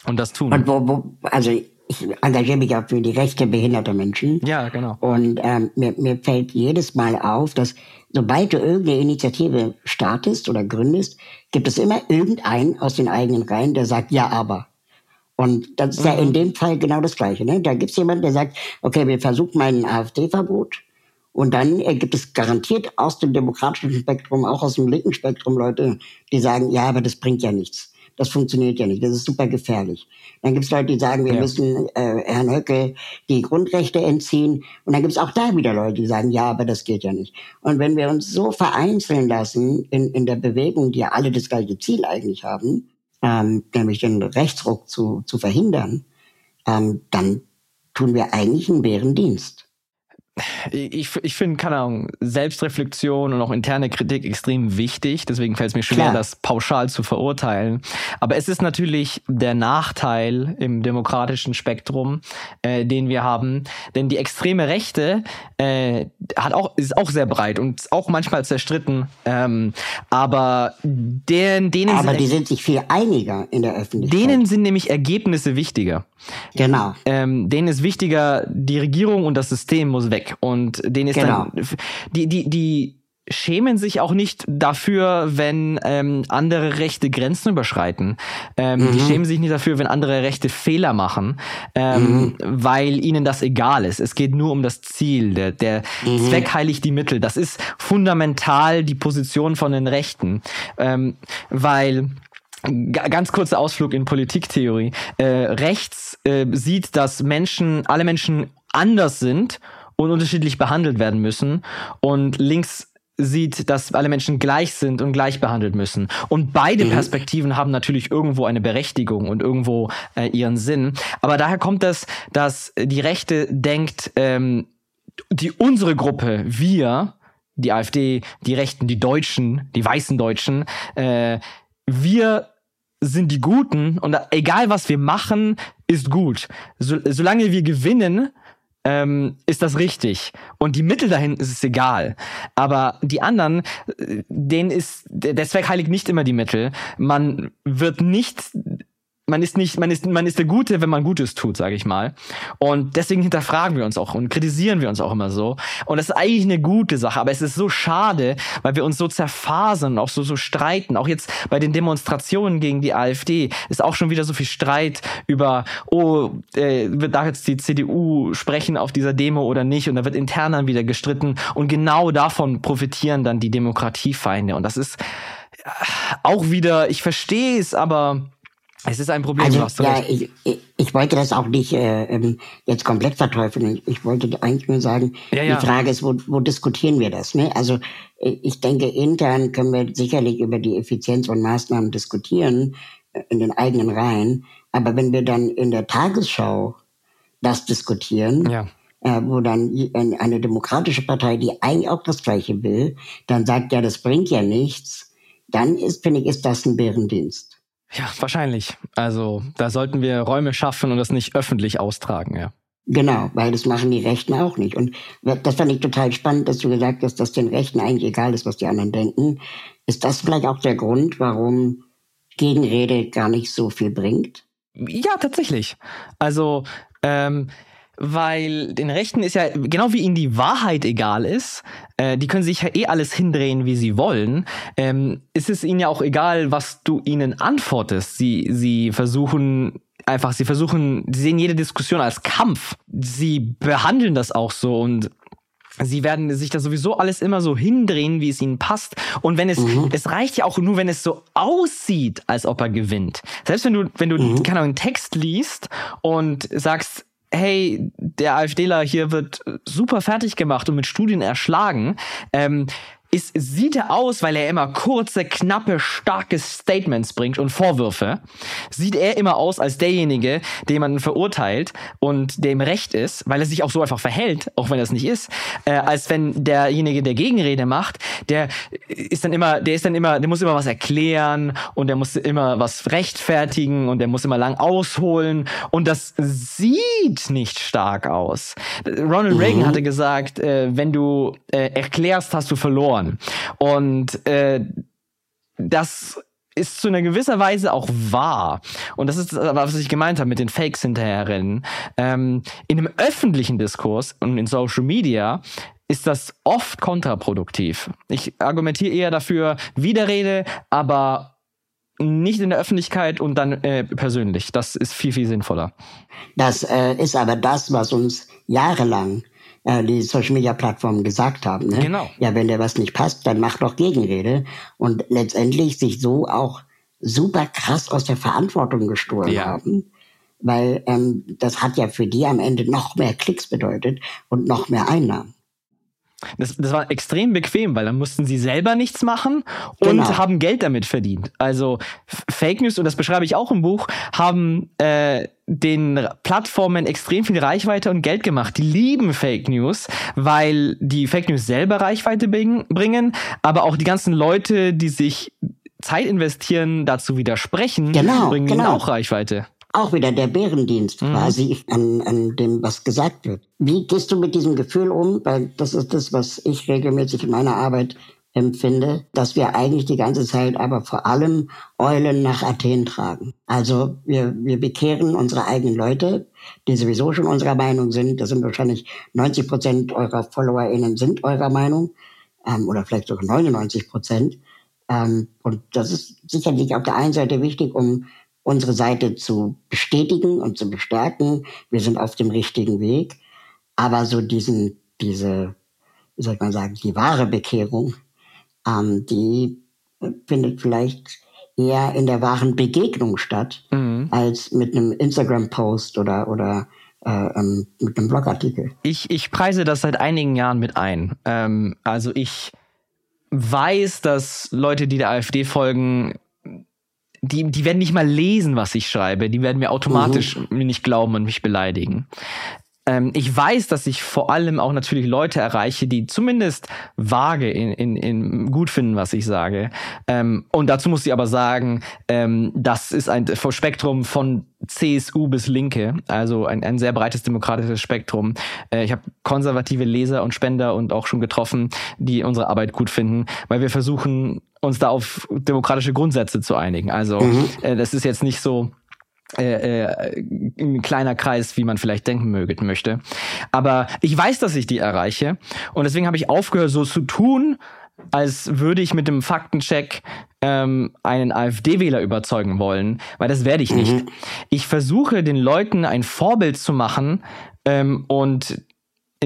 und das tun. Und wo, wo, also ich engagiere mich auch für die Rechte behinderter Menschen. Ja, genau. Und ähm, mir, mir fällt jedes Mal auf, dass sobald du irgendeine Initiative startest oder gründest, gibt es immer irgendeinen aus den eigenen Reihen, der sagt, ja, aber. Und das ist mhm. ja in dem Fall genau das Gleiche. Ne? Da gibt es jemanden, der sagt, okay, wir versuchen mal ein AfD-Verbot. Und dann äh, gibt es garantiert aus dem demokratischen Spektrum, auch aus dem linken Spektrum Leute, die sagen, ja, aber das bringt ja nichts. Das funktioniert ja nicht. Das ist super gefährlich. Dann gibt es Leute, die sagen, wir ja. müssen äh, Herrn Höcke die Grundrechte entziehen. Und dann gibt es auch da wieder Leute, die sagen, ja, aber das geht ja nicht. Und wenn wir uns so vereinzeln lassen in, in der Bewegung, die ja alle das gleiche Ziel eigentlich haben, ähm, nämlich den Rechtsruck zu, zu verhindern, ähm, dann tun wir eigentlich einen Bärendienst ich, ich finde, keine Ahnung, Selbstreflexion und auch interne Kritik extrem wichtig. Deswegen fällt es mir schwer, Klar. das pauschal zu verurteilen. Aber es ist natürlich der Nachteil im demokratischen Spektrum, äh, den wir haben. Denn die extreme Rechte äh, hat auch, ist auch sehr breit und auch manchmal zerstritten. Ähm, aber deren, denen aber die sind sich viel einiger in der Öffentlichkeit. Denen sind nämlich Ergebnisse wichtiger. Genau. Ähm, denen ist wichtiger, die Regierung und das System muss weg. Und denen ist genau. dann die, die, die schämen sich auch nicht dafür, wenn ähm, andere Rechte Grenzen überschreiten. Ähm, mhm. Die schämen sich nicht dafür, wenn andere Rechte Fehler machen, ähm, mhm. weil ihnen das egal ist. Es geht nur um das Ziel. Der, der mhm. Zweck heiligt die Mittel. Das ist fundamental die Position von den Rechten, ähm, weil ganz kurzer Ausflug in Politiktheorie. Äh, rechts äh, sieht, dass Menschen, alle Menschen anders sind und unterschiedlich behandelt werden müssen. Und links sieht, dass alle Menschen gleich sind und gleich behandelt müssen. Und beide mhm. Perspektiven haben natürlich irgendwo eine Berechtigung und irgendwo äh, ihren Sinn. Aber daher kommt es, dass die Rechte denkt, ähm, die unsere Gruppe, wir, die AfD, die Rechten, die Deutschen, die weißen Deutschen, äh, wir sind die Guten und egal was wir machen, ist gut. So, solange wir gewinnen, ähm, ist das richtig. Und die Mittel dahin ist es egal. Aber die anderen, äh, denen ist, der Zweck heiligt nicht immer die Mittel. Man wird nicht man ist nicht, man ist, man ist der Gute, wenn man Gutes tut, sage ich mal. Und deswegen hinterfragen wir uns auch und kritisieren wir uns auch immer so. Und das ist eigentlich eine gute Sache, aber es ist so schade, weil wir uns so zerfasern, auch so so streiten. Auch jetzt bei den Demonstrationen gegen die AfD ist auch schon wieder so viel Streit über, oh, äh, wird da jetzt die CDU sprechen auf dieser Demo oder nicht? Und da wird intern dann wieder gestritten. Und genau davon profitieren dann die Demokratiefeinde. Und das ist äh, auch wieder, ich verstehe es, aber es ist ein Problem, also, hast du ja, ich, ich, wollte das auch nicht äh, ähm, jetzt komplett verteufeln. Ich wollte eigentlich nur sagen, ja, ja. die Frage ist, wo, wo diskutieren wir das? Ne? Also äh, ich denke, intern können wir sicherlich über die Effizienz von Maßnahmen diskutieren äh, in den eigenen Reihen. Aber wenn wir dann in der Tagesschau das diskutieren, ja. äh, wo dann eine demokratische Partei, die eigentlich auch das Gleiche will, dann sagt, ja, das bringt ja nichts, dann ist, finde ich, ist das ein Bärendienst. Ja, wahrscheinlich. Also da sollten wir Räume schaffen und das nicht öffentlich austragen, ja. Genau, weil das machen die Rechten auch nicht. Und das fand ich total spannend, dass du gesagt hast, dass den Rechten eigentlich egal ist, was die anderen denken. Ist das vielleicht auch der Grund, warum Gegenrede gar nicht so viel bringt? Ja, tatsächlich. Also, ähm, weil den Rechten ist ja, genau wie ihnen die Wahrheit egal ist, äh, die können sich ja eh alles hindrehen, wie sie wollen, ähm, ist es ihnen ja auch egal, was du ihnen antwortest. Sie, sie versuchen einfach, sie versuchen, sie sehen jede Diskussion als Kampf. Sie behandeln das auch so und Sie werden sich da sowieso alles immer so hindrehen, wie es ihnen passt. Und wenn es, mhm. es reicht ja auch nur, wenn es so aussieht, als ob er gewinnt. Selbst wenn du, wenn du, mhm. keine Ahnung, einen Text liest und sagst, hey, der AfDler hier wird super fertig gemacht und mit Studien erschlagen, ähm, ist, sieht er aus, weil er immer kurze, knappe, starke Statements bringt und Vorwürfe, sieht er immer aus als derjenige, den man verurteilt und dem Recht ist, weil er sich auch so einfach verhält, auch wenn er es nicht ist, äh, als wenn derjenige, der Gegenrede macht, der ist dann immer, der ist dann immer, der muss immer was erklären und der muss immer was rechtfertigen und der muss immer lang ausholen und das sieht nicht stark aus. Ronald Reagan mhm. hatte gesagt, äh, wenn du äh, erklärst, hast du verloren verloren. Und äh, das ist zu einer gewisser Weise auch wahr. Und das ist was ich gemeint habe mit den Fakes hinterherrennen. Ähm, in einem öffentlichen Diskurs und in Social Media ist das oft kontraproduktiv. Ich argumentiere eher dafür Widerrede, aber nicht in der Öffentlichkeit und dann äh, persönlich. Das ist viel, viel sinnvoller. Das äh, ist aber das, was uns jahrelang äh, die Social Media Plattformen gesagt haben. Ne? Genau. Ja, wenn dir was nicht passt, dann mach doch Gegenrede. Und letztendlich sich so auch super krass aus der Verantwortung gestohlen ja. haben. Weil ähm, das hat ja für die am Ende noch mehr Klicks bedeutet und noch mehr Einnahmen. Das, das war extrem bequem, weil dann mussten sie selber nichts machen und genau. haben Geld damit verdient. Also Fake News, und das beschreibe ich auch im Buch, haben äh, den Plattformen extrem viel Reichweite und Geld gemacht. Die lieben Fake News, weil die Fake News selber Reichweite bringen, aber auch die ganzen Leute, die sich Zeit investieren, dazu widersprechen, genau, bringen genau. ihnen auch Reichweite auch wieder der Bärendienst mhm. quasi an, an dem, was gesagt wird. Wie gehst du mit diesem Gefühl um? Weil das ist das, was ich regelmäßig in meiner Arbeit empfinde, dass wir eigentlich die ganze Zeit aber vor allem Eulen nach Athen tragen. Also wir, wir bekehren unsere eigenen Leute, die sowieso schon unserer Meinung sind. Das sind wahrscheinlich 90 Prozent eurer FollowerInnen sind eurer Meinung ähm, oder vielleicht sogar 99 Prozent. Ähm, und das ist sicherlich auf der einen Seite wichtig, um unsere Seite zu bestätigen und zu bestärken. Wir sind auf dem richtigen Weg. Aber so diesen, diese, wie soll man sagen, die wahre Bekehrung, ähm, die findet vielleicht eher in der wahren Begegnung statt, mhm. als mit einem Instagram-Post oder, oder äh, ähm, mit einem Blogartikel. Ich, ich preise das seit einigen Jahren mit ein. Ähm, also ich weiß, dass Leute, die der AfD folgen, die, die werden nicht mal lesen, was ich schreibe. Die werden mir automatisch mhm. nicht glauben und mich beleidigen. Ähm, ich weiß, dass ich vor allem auch natürlich Leute erreiche, die zumindest vage in, in, in gut finden, was ich sage. Ähm, und dazu muss ich aber sagen, ähm, das ist ein Spektrum von CSU bis Linke, also ein, ein sehr breites demokratisches Spektrum. Äh, ich habe konservative Leser und Spender und auch schon getroffen, die unsere Arbeit gut finden, weil wir versuchen, uns da auf demokratische Grundsätze zu einigen. Also mhm. äh, das ist jetzt nicht so äh, äh, ein kleiner Kreis, wie man vielleicht denken möge, möchte. Aber ich weiß, dass ich die erreiche und deswegen habe ich aufgehört, so zu tun, als würde ich mit dem Faktencheck ähm, einen AfD-Wähler überzeugen wollen, weil das werde ich nicht. Mhm. Ich versuche den Leuten ein Vorbild zu machen ähm, und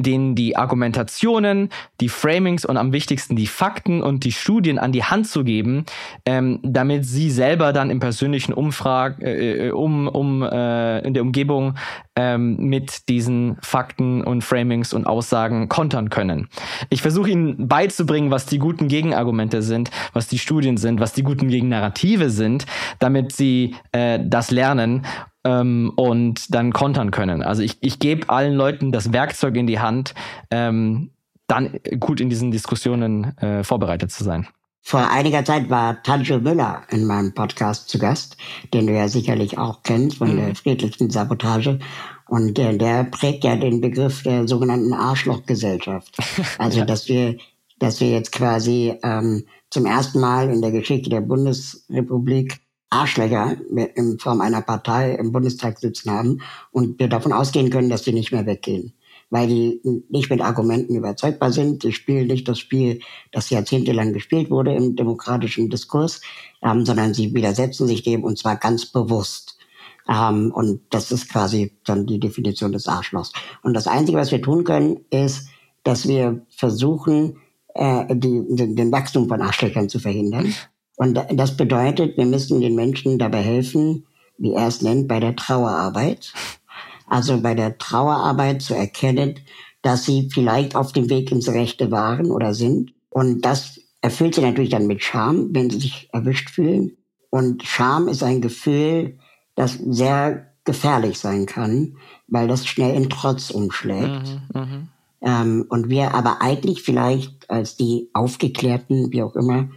denen die Argumentationen, die Framings und am wichtigsten die Fakten und die Studien an die Hand zu geben, ähm, damit sie selber dann im persönlichen Umfrag, äh, äh, um, um äh, in der Umgebung ähm, mit diesen Fakten und Framings und Aussagen kontern können. Ich versuche ihnen beizubringen, was die guten Gegenargumente sind, was die Studien sind, was die guten Gegennarrative sind, damit sie äh, das lernen ähm, und dann kontern können. Also ich, ich gebe allen Leuten das Werkzeug in die Hand, ähm, dann gut in diesen Diskussionen äh, vorbereitet zu sein. Vor einiger Zeit war Tanjo Müller in meinem Podcast zu Gast, den du ja sicherlich auch kennst von mhm. der friedlichen Sabotage. Und der, der prägt ja den Begriff der sogenannten Arschlochgesellschaft. Also, ja. dass wir, dass wir jetzt quasi ähm, zum ersten Mal in der Geschichte der Bundesrepublik Arschlöcher in Form einer Partei im Bundestag sitzen haben und wir davon ausgehen können, dass die nicht mehr weggehen. Weil die nicht mit Argumenten überzeugbar sind. Die spielen nicht das Spiel, das jahrzehntelang gespielt wurde im demokratischen Diskurs, ähm, sondern sie widersetzen sich dem und zwar ganz bewusst. Ähm, und das ist quasi dann die Definition des Arschlochs. Und das Einzige, was wir tun können, ist, dass wir versuchen, äh, die, den, den Wachstum von Arschlöchern zu verhindern. Und das bedeutet, wir müssen den Menschen dabei helfen, wie er es nennt, bei der Trauerarbeit. Also bei der Trauerarbeit zu erkennen, dass sie vielleicht auf dem Weg ins Rechte waren oder sind. Und das erfüllt sie natürlich dann mit Scham, wenn sie sich erwischt fühlen. Und Scham ist ein Gefühl, das sehr gefährlich sein kann, weil das schnell in Trotz umschlägt. Mhm, mh. ähm, und wir aber eigentlich vielleicht als die Aufgeklärten, wie auch immer,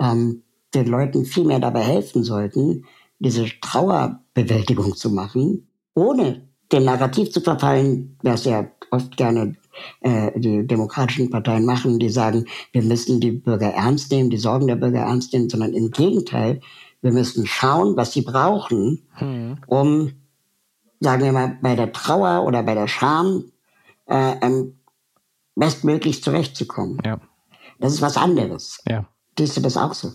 ähm, den Leuten viel mehr dabei helfen sollten, diese Trauerbewältigung zu machen, ohne dem Narrativ zu verfallen, was ja oft gerne äh, die demokratischen Parteien machen, die sagen, wir müssen die Bürger ernst nehmen, die Sorgen der Bürger ernst nehmen, sondern im Gegenteil, wir müssen schauen, was sie brauchen, hm. um, sagen wir mal, bei der Trauer oder bei der Scham äh, ähm, bestmöglich zurechtzukommen. Ja. Das ist was anderes. Ja. Siehst du das auch so?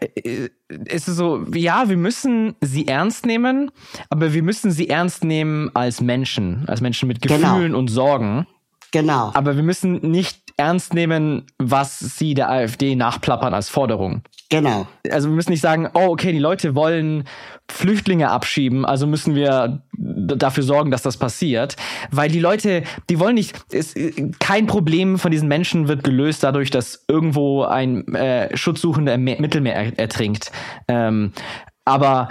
Äh, es ist so, ja, wir müssen sie ernst nehmen, aber wir müssen sie ernst nehmen als Menschen, als Menschen mit genau. Gefühlen genau. und Sorgen. Genau. Aber wir müssen nicht ernst nehmen, was sie der AfD nachplappern als Forderung. Genau. Also wir müssen nicht sagen, oh, okay, die Leute wollen Flüchtlinge abschieben, also müssen wir dafür sorgen, dass das passiert. Weil die Leute, die wollen nicht, ist, kein Problem von diesen Menschen wird gelöst dadurch, dass irgendwo ein äh, Schutzsuchender im Mittelmeer ertrinkt. Ähm, aber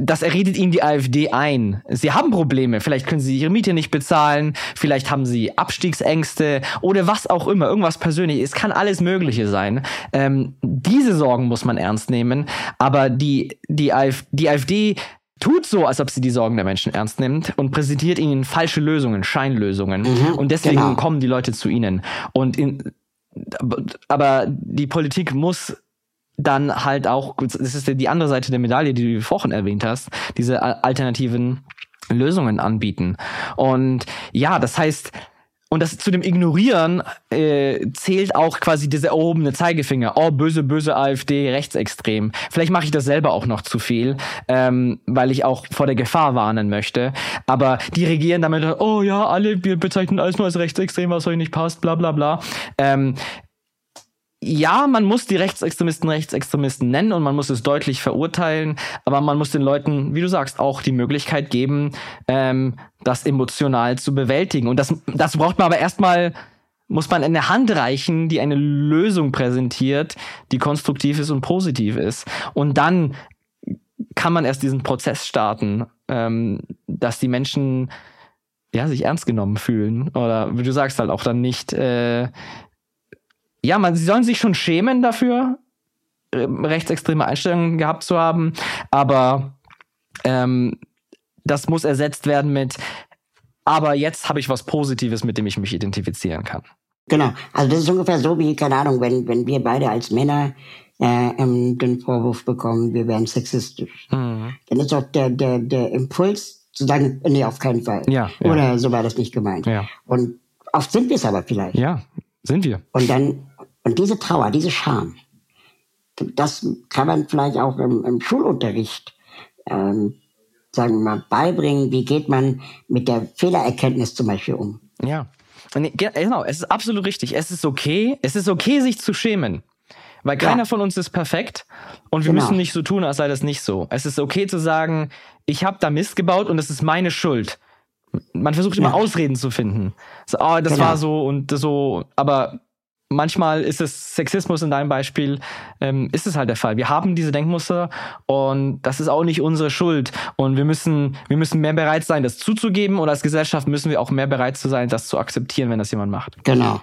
das erredet ihnen die AfD ein. Sie haben Probleme. Vielleicht können sie ihre Miete nicht bezahlen. Vielleicht haben sie Abstiegsängste oder was auch immer. Irgendwas persönlich. Es kann alles Mögliche sein. Ähm, diese Sorgen muss man ernst nehmen. Aber die, die, Af die AfD tut so, als ob sie die Sorgen der Menschen ernst nimmt und präsentiert ihnen falsche Lösungen, Scheinlösungen. Mhm, und deswegen genau. kommen die Leute zu ihnen. Und in, aber die Politik muss dann halt auch, das ist die andere Seite der Medaille, die du vorhin erwähnt hast, diese alternativen Lösungen anbieten. Und ja, das heißt, und das zu dem Ignorieren äh, zählt auch quasi dieser erhobene Zeigefinger. Oh, böse, böse AfD, rechtsextrem. Vielleicht mache ich das selber auch noch zu viel, ähm, weil ich auch vor der Gefahr warnen möchte. Aber die regieren damit, oh ja, alle, wir bezeichnen alles nur als rechtsextrem, was euch nicht passt, bla bla bla. Ähm, ja, man muss die Rechtsextremisten Rechtsextremisten nennen und man muss es deutlich verurteilen, aber man muss den Leuten, wie du sagst, auch die Möglichkeit geben, ähm, das emotional zu bewältigen. Und das, das braucht man aber erstmal, muss man eine Hand reichen, die eine Lösung präsentiert, die konstruktiv ist und positiv ist. Und dann kann man erst diesen Prozess starten, ähm, dass die Menschen ja, sich ernst genommen fühlen. Oder wie du sagst halt auch dann nicht äh, ja, man, sie sollen sich schon schämen dafür, ähm, rechtsextreme Einstellungen gehabt zu haben, aber ähm, das muss ersetzt werden mit, aber jetzt habe ich was Positives, mit dem ich mich identifizieren kann. Genau, also das ist ungefähr so wie, keine Ahnung, wenn, wenn wir beide als Männer äh, ähm, den Vorwurf bekommen, wir wären sexistisch. Mhm. Dann ist auch der, der, der Impuls zu sagen, nee, auf keinen Fall. Ja, ja. Oder so war das nicht gemeint. Ja. Und oft sind wir es aber vielleicht. Ja, sind wir. Und dann und diese Trauer, diese Scham, das kann man vielleicht auch im, im Schulunterricht, ähm, sagen wir mal, beibringen. Wie geht man mit der Fehlererkenntnis zum Beispiel um? Ja, genau. Es ist absolut richtig. Es ist okay. Es ist okay, sich zu schämen. Weil keiner ja. von uns ist perfekt und wir genau. müssen nicht so tun, als sei das nicht so. Es ist okay zu sagen, ich habe da Mist gebaut und es ist meine Schuld. Man versucht immer ja. Ausreden zu finden. So, oh, das genau. war so und so, aber manchmal ist es Sexismus in deinem Beispiel, ähm, ist es halt der Fall. Wir haben diese Denkmuster und das ist auch nicht unsere Schuld. Und wir müssen, wir müssen mehr bereit sein, das zuzugeben und als Gesellschaft müssen wir auch mehr bereit zu sein, das zu akzeptieren, wenn das jemand macht. Genau.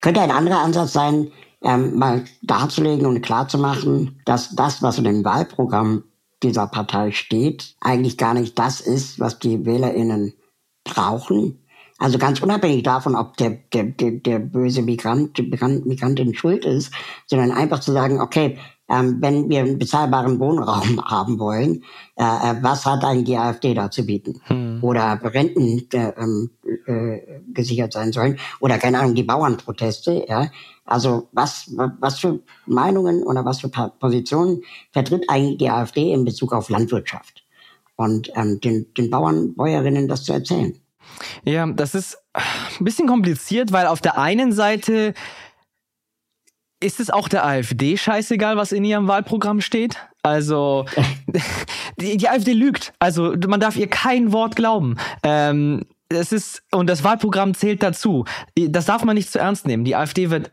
Könnte ein anderer Ansatz sein, ähm, mal darzulegen und klarzumachen, dass das, was in dem Wahlprogramm dieser Partei steht, eigentlich gar nicht das ist, was die WählerInnen brauchen. Also ganz unabhängig davon, ob der, der, der, der böse Migrant, Migrant, Migrantin schuld ist, sondern einfach zu sagen, okay, ähm, wenn wir einen bezahlbaren Wohnraum haben wollen, äh, äh, was hat eigentlich die AfD da zu bieten? Hm. Oder Renten äh, ähm, äh, gesichert sein sollen oder keine Ahnung, die Bauernproteste, ja. Also was, was für Meinungen oder was für Positionen vertritt eigentlich die AfD in Bezug auf Landwirtschaft? Und ähm, den, den Bauern, Bäuerinnen das zu erzählen. Ja, das ist ein bisschen kompliziert, weil auf der einen Seite ist es auch der AfD scheißegal, was in ihrem Wahlprogramm steht? Also, die, die AfD lügt. Also, man darf ihr kein Wort glauben. Ähm, es ist, und das Wahlprogramm zählt dazu. Das darf man nicht zu ernst nehmen. Die AfD wird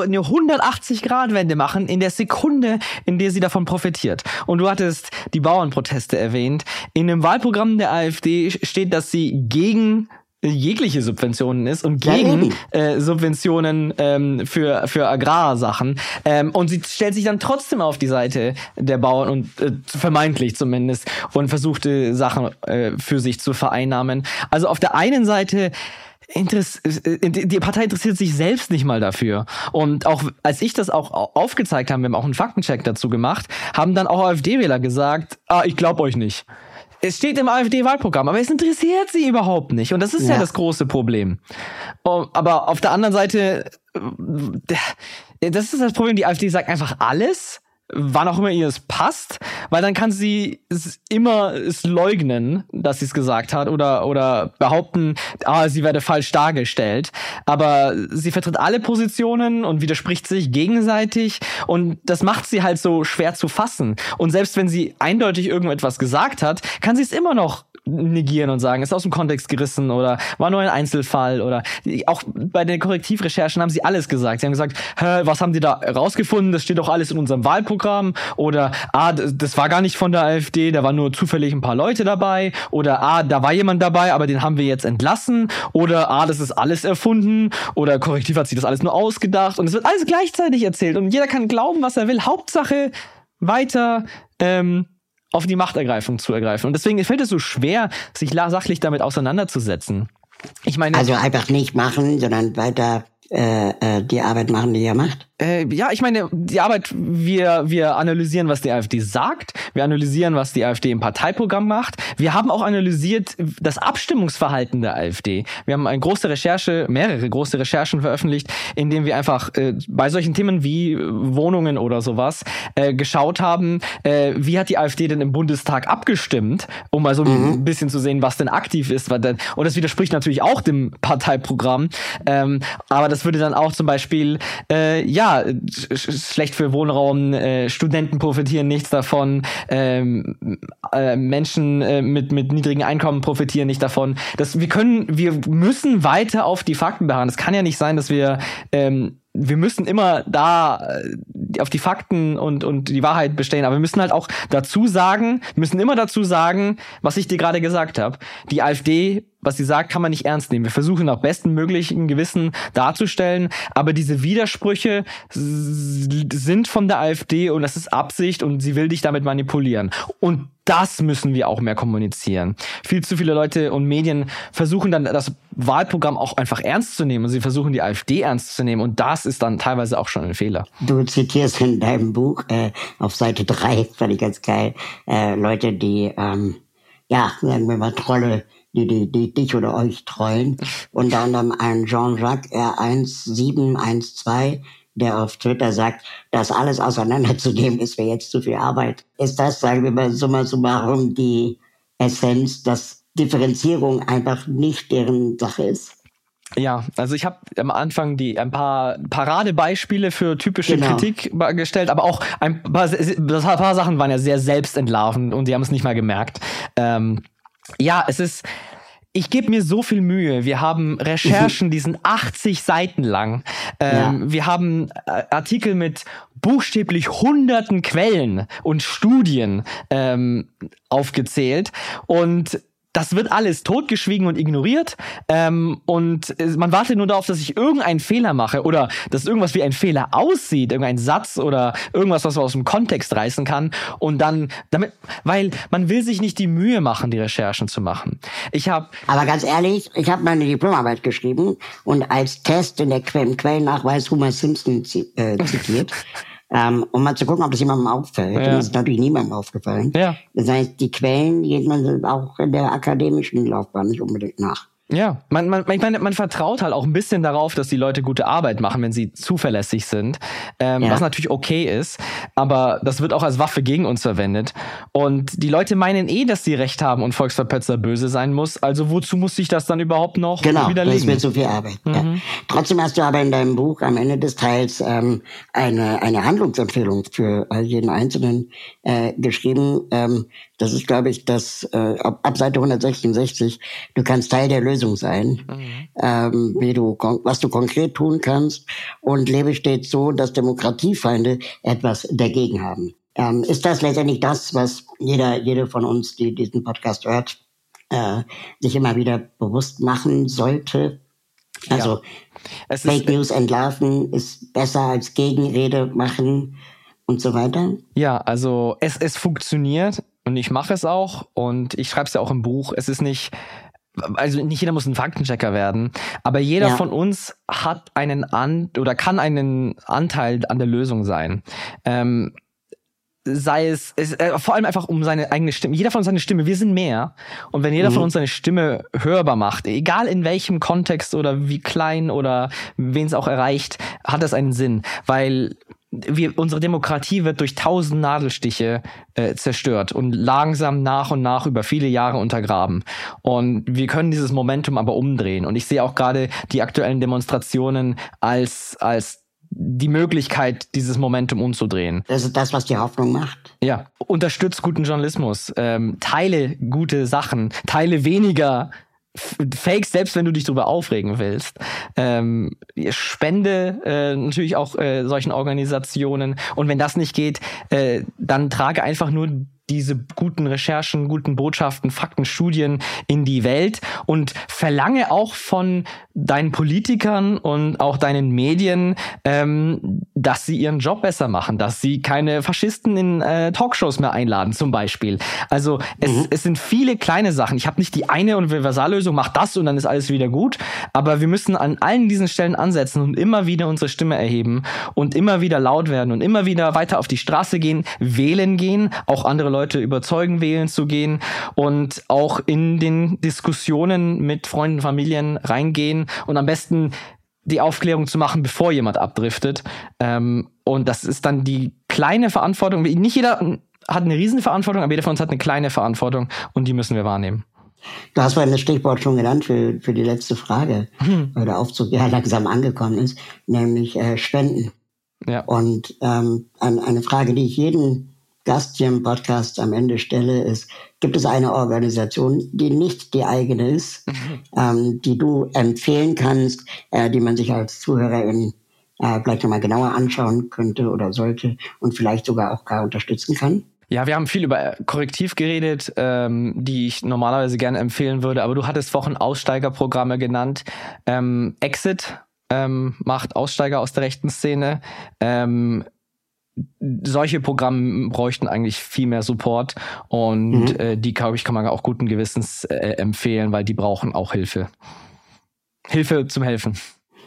eine 180-Grad-Wende machen in der Sekunde, in der sie davon profitiert. Und du hattest die Bauernproteste erwähnt. In dem Wahlprogramm der AfD steht, dass sie gegen jegliche Subventionen ist und gegen äh, Subventionen ähm, für für Agrarsachen ähm, und sie stellt sich dann trotzdem auf die Seite der Bauern und äh, vermeintlich zumindest und versuchte Sachen äh, für sich zu vereinnahmen. Also auf der einen Seite Interess äh, die Partei interessiert sich selbst nicht mal dafür. Und auch als ich das auch aufgezeigt habe, wir haben auch einen Faktencheck dazu gemacht, haben dann auch AfD-Wähler gesagt, ah, ich glaube euch nicht. Es steht im AfD-Wahlprogramm, aber es interessiert sie überhaupt nicht. Und das ist ja, ja das große Problem. Oh, aber auf der anderen Seite, äh, das ist das Problem, die AfD sagt einfach alles wann auch immer ihr es passt, weil dann kann sie es immer es leugnen, dass sie es gesagt hat oder oder behaupten, ah, sie werde falsch dargestellt. Aber sie vertritt alle Positionen und widerspricht sich gegenseitig und das macht sie halt so schwer zu fassen. Und selbst wenn sie eindeutig irgendetwas gesagt hat, kann sie es immer noch negieren und sagen, ist aus dem Kontext gerissen oder war nur ein Einzelfall oder auch bei den Korrektivrecherchen haben sie alles gesagt. Sie haben gesagt, Hä, was haben die da rausgefunden? Das steht doch alles in unserem Wahlprogramm oder ah, das war gar nicht von der AfD, da waren nur zufällig ein paar Leute dabei oder ah, da war jemand dabei, aber den haben wir jetzt entlassen oder ah, das ist alles erfunden oder Korrektiv hat sich das alles nur ausgedacht und es wird alles gleichzeitig erzählt und jeder kann glauben, was er will. Hauptsache weiter ähm, auf die Machtergreifung zu ergreifen. Und deswegen fällt es so schwer, sich sachlich damit auseinanderzusetzen. Ich meine. Also einfach nicht machen, sondern weiter äh, äh, die Arbeit machen, die ihr macht? Äh, ja, ich meine, die Arbeit, wir, wir analysieren, was die AfD sagt, wir analysieren, was die AfD im Parteiprogramm macht. Wir haben auch analysiert das Abstimmungsverhalten der AfD. Wir haben eine große Recherche, mehrere große Recherchen veröffentlicht, in denen wir einfach äh, bei solchen Themen wie Wohnungen oder sowas äh, geschaut haben, äh, wie hat die AfD denn im Bundestag abgestimmt, um mal so mhm. ein bisschen zu sehen, was denn aktiv ist. Und das widerspricht natürlich auch dem Parteiprogramm. Ähm, aber das würde dann auch zum Beispiel, äh, ja, schlecht für Wohnraum, äh, Studenten profitieren nichts davon, ähm, äh, Menschen äh, mit, mit niedrigen Einkommen profitieren nicht davon. Das, wir können, wir müssen weiter auf die Fakten beharren. Es kann ja nicht sein, dass wir ähm, wir müssen immer da äh, auf die Fakten und, und die Wahrheit bestehen, aber wir müssen halt auch dazu sagen, müssen immer dazu sagen, was ich dir gerade gesagt habe. Die AfD, was sie sagt, kann man nicht ernst nehmen. Wir versuchen nach bestem möglichen Gewissen darzustellen, aber diese Widersprüche sind von der AfD und das ist Absicht und sie will dich damit manipulieren. Und das müssen wir auch mehr kommunizieren. Viel zu viele Leute und Medien versuchen dann das Wahlprogramm auch einfach ernst zu nehmen und sie versuchen die AfD ernst zu nehmen und das ist dann teilweise auch schon ein Fehler. Du zitierst in deinem Buch äh, auf Seite drei, fand ich ganz geil, äh, Leute, die, ähm, ja, sagen wir mal Trolle, die, die, die dich oder euch trollen. Unter anderem ein Jean-Jacques R1712, der auf Twitter sagt, das alles auseinanderzunehmen ist mir jetzt zu viel Arbeit. Ist das, sagen wir mal, summa summarum die Essenz, dass Differenzierung einfach nicht deren Sache ist? Ja, also ich habe am Anfang die ein paar Paradebeispiele für typische genau. Kritik gestellt, aber auch ein paar, ein paar Sachen waren ja sehr selbstentlarvend und die haben es nicht mal gemerkt. Ähm, ja, es ist ich gebe mir so viel Mühe. Wir haben Recherchen, die sind 80 Seiten lang. Ähm, ja. Wir haben äh, Artikel mit buchstäblich hunderten Quellen und Studien ähm, aufgezählt. Und das wird alles totgeschwiegen und ignoriert ähm, und äh, man wartet nur darauf, dass ich irgendeinen Fehler mache oder dass irgendwas wie ein Fehler aussieht, irgendein Satz oder irgendwas, was man aus dem Kontext reißen kann und dann damit, weil man will sich nicht die Mühe machen, die Recherchen zu machen. Ich habe, aber ganz ehrlich, ich habe meine Diplomarbeit geschrieben und als Test in der que im Quellennachweis Homer Simpson äh, zitiert. ähm, um mal zu gucken, ob das jemandem auffällt. Ja. Das ist natürlich niemandem aufgefallen. Ja. Das heißt, die Quellen geht man auch in der akademischen Laufbahn nicht unbedingt nach. Ja, man, man, ich meine, man vertraut halt auch ein bisschen darauf, dass die Leute gute Arbeit machen, wenn sie zuverlässig sind, ähm, ja. was natürlich okay ist, aber das wird auch als Waffe gegen uns verwendet. Und die Leute meinen eh, dass sie recht haben und Volksverpetzer böse sein muss, also wozu muss sich das dann überhaupt noch genau, widerlegen? Genau, das wird so viel Arbeit. Mhm. Ja. Trotzdem hast du aber in deinem Buch am Ende des Teils ähm, eine, eine Handlungsempfehlung für jeden Einzelnen äh, geschrieben, ähm, das ist, glaube ich, das äh, ab, ab Seite 166. Du kannst Teil der Lösung sein, mhm. ähm, wie du, was du konkret tun kannst. Und lebe stets so, dass Demokratiefeinde etwas dagegen haben. Ähm, ist das letztendlich das, was jeder, jede von uns, die diesen Podcast hört, äh, sich immer wieder bewusst machen sollte? Also ja. Fake News entlarven ist besser als Gegenrede machen und so weiter? Ja, also es, es funktioniert und ich mache es auch und ich schreibe es ja auch im Buch. Es ist nicht, also nicht jeder muss ein Faktenchecker werden, aber jeder ja. von uns hat einen an oder kann einen Anteil an der Lösung sein. Ähm, sei es, es äh, vor allem einfach um seine eigene Stimme. Jeder von uns seine Stimme. Wir sind mehr. Und wenn jeder mhm. von uns seine Stimme hörbar macht, egal in welchem Kontext oder wie klein oder wen es auch erreicht, hat das einen Sinn. Weil wir, unsere Demokratie wird durch tausend Nadelstiche äh, zerstört und langsam nach und nach über viele Jahre untergraben. Und wir können dieses Momentum aber umdrehen. Und ich sehe auch gerade die aktuellen Demonstrationen als, als die Möglichkeit, dieses Momentum umzudrehen. Das ist das, was die Hoffnung macht. Ja, unterstützt guten Journalismus, ähm, teile gute Sachen, teile weniger Fakes, selbst wenn du dich darüber aufregen willst. Ähm, spende äh, natürlich auch äh, solchen Organisationen. Und wenn das nicht geht, äh, dann trage einfach nur diese guten Recherchen, guten Botschaften, Fakten, Studien in die Welt und verlange auch von deinen Politikern und auch deinen Medien, ähm, dass sie ihren Job besser machen, dass sie keine Faschisten in äh, Talkshows mehr einladen, zum Beispiel. Also es, mhm. es sind viele kleine Sachen. Ich habe nicht die eine Universallösung, mach das und dann ist alles wieder gut. Aber wir müssen an allen diesen Stellen ansetzen und immer wieder unsere Stimme erheben und immer wieder laut werden und immer wieder weiter auf die Straße gehen, wählen gehen, auch andere Leute überzeugen, wählen zu gehen und auch in den Diskussionen mit Freunden, Familien reingehen und am besten die Aufklärung zu machen, bevor jemand abdriftet. Ähm, und das ist dann die kleine Verantwortung. Nicht jeder hat eine riesen Verantwortung, aber jeder von uns hat eine kleine Verantwortung und die müssen wir wahrnehmen. Du hast vorhin das Stichwort schon genannt für, für die letzte Frage, hm. weil der Aufzug ja langsam angekommen ist, nämlich äh, Spenden. Ja. Und ähm, eine Frage, die ich jeden Gast hier im Podcast am Ende stelle, ist, gibt es eine Organisation, die nicht die eigene ist, mhm. ähm, die du empfehlen kannst, äh, die man sich als Zuhörerin äh, vielleicht nochmal genauer anschauen könnte oder sollte und vielleicht sogar auch gar unterstützen kann? Ja, wir haben viel über Korrektiv geredet, ähm, die ich normalerweise gerne empfehlen würde, aber du hattest vorhin Aussteigerprogramme genannt. Ähm, Exit ähm, macht Aussteiger aus der rechten Szene. Ähm, solche Programme bräuchten eigentlich viel mehr Support und mhm. äh, die, glaube ich, kann man auch guten Gewissens äh, empfehlen, weil die brauchen auch Hilfe. Hilfe zum Helfen.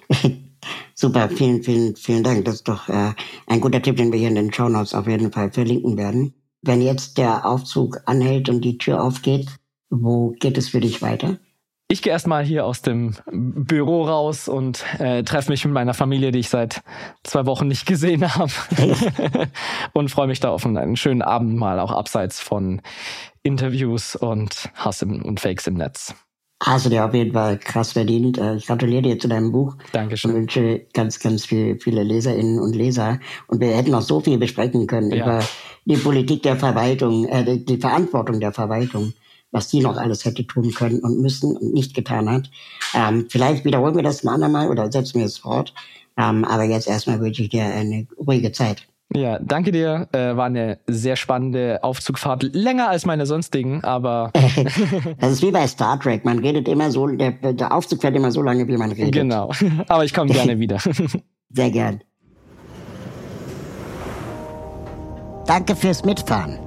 Super, vielen, vielen, vielen Dank. Das ist doch äh, ein guter Tipp, den wir hier in den Show Notes auf jeden Fall verlinken werden. Wenn jetzt der Aufzug anhält und die Tür aufgeht, wo geht es für dich weiter? Ich gehe erstmal hier aus dem Büro raus und äh, treffe mich mit meiner Familie, die ich seit zwei Wochen nicht gesehen habe. und freue mich da auf einen schönen Abend mal, auch abseits von Interviews und Hass im, und Fakes im Netz. Hast du dir auf jeden Fall krass verdient. Äh, ich gratuliere dir zu deinem Buch. Dankeschön. Und wünsche ganz, ganz viel, viele Leserinnen und Leser. Und wir hätten noch so viel besprechen können ja. über die Politik der Verwaltung, äh, die Verantwortung der Verwaltung was die noch alles hätte tun können und müssen und nicht getan hat. Ähm, vielleicht wiederholen wir das ein andermal oder setzen wir es fort. Ähm, aber jetzt erstmal wünsche ich dir eine ruhige Zeit. Ja, danke dir. Äh, war eine sehr spannende Aufzugfahrt. Länger als meine sonstigen, aber. das ist wie bei Star Trek. Man redet immer so, der, der Aufzug fährt immer so lange, wie man redet. Genau. Aber ich komme gerne wieder. Sehr gern. Danke fürs Mitfahren.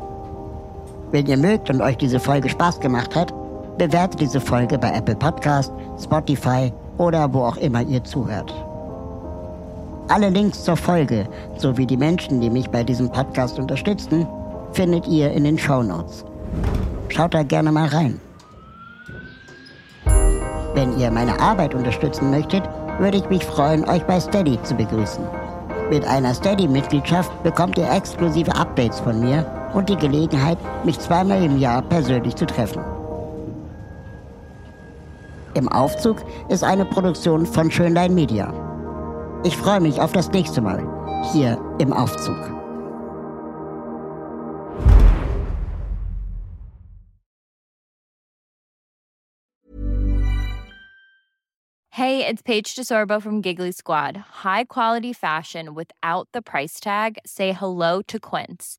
Wenn ihr mögt und euch diese Folge Spaß gemacht hat, bewertet diese Folge bei Apple Podcast, Spotify oder wo auch immer ihr zuhört. Alle Links zur Folge sowie die Menschen, die mich bei diesem Podcast unterstützen, findet ihr in den Show Notes. Schaut da gerne mal rein. Wenn ihr meine Arbeit unterstützen möchtet, würde ich mich freuen, euch bei Steady zu begrüßen. Mit einer Steady-Mitgliedschaft bekommt ihr exklusive Updates von mir und die Gelegenheit, mich zweimal im Jahr persönlich zu treffen. Im Aufzug ist eine Produktion von Schönlein Media. Ich freue mich auf das nächste Mal hier im Aufzug. Hey, it's Paige DeSorbo from Giggly Squad. High quality fashion without the price tag. Say hello to Quince.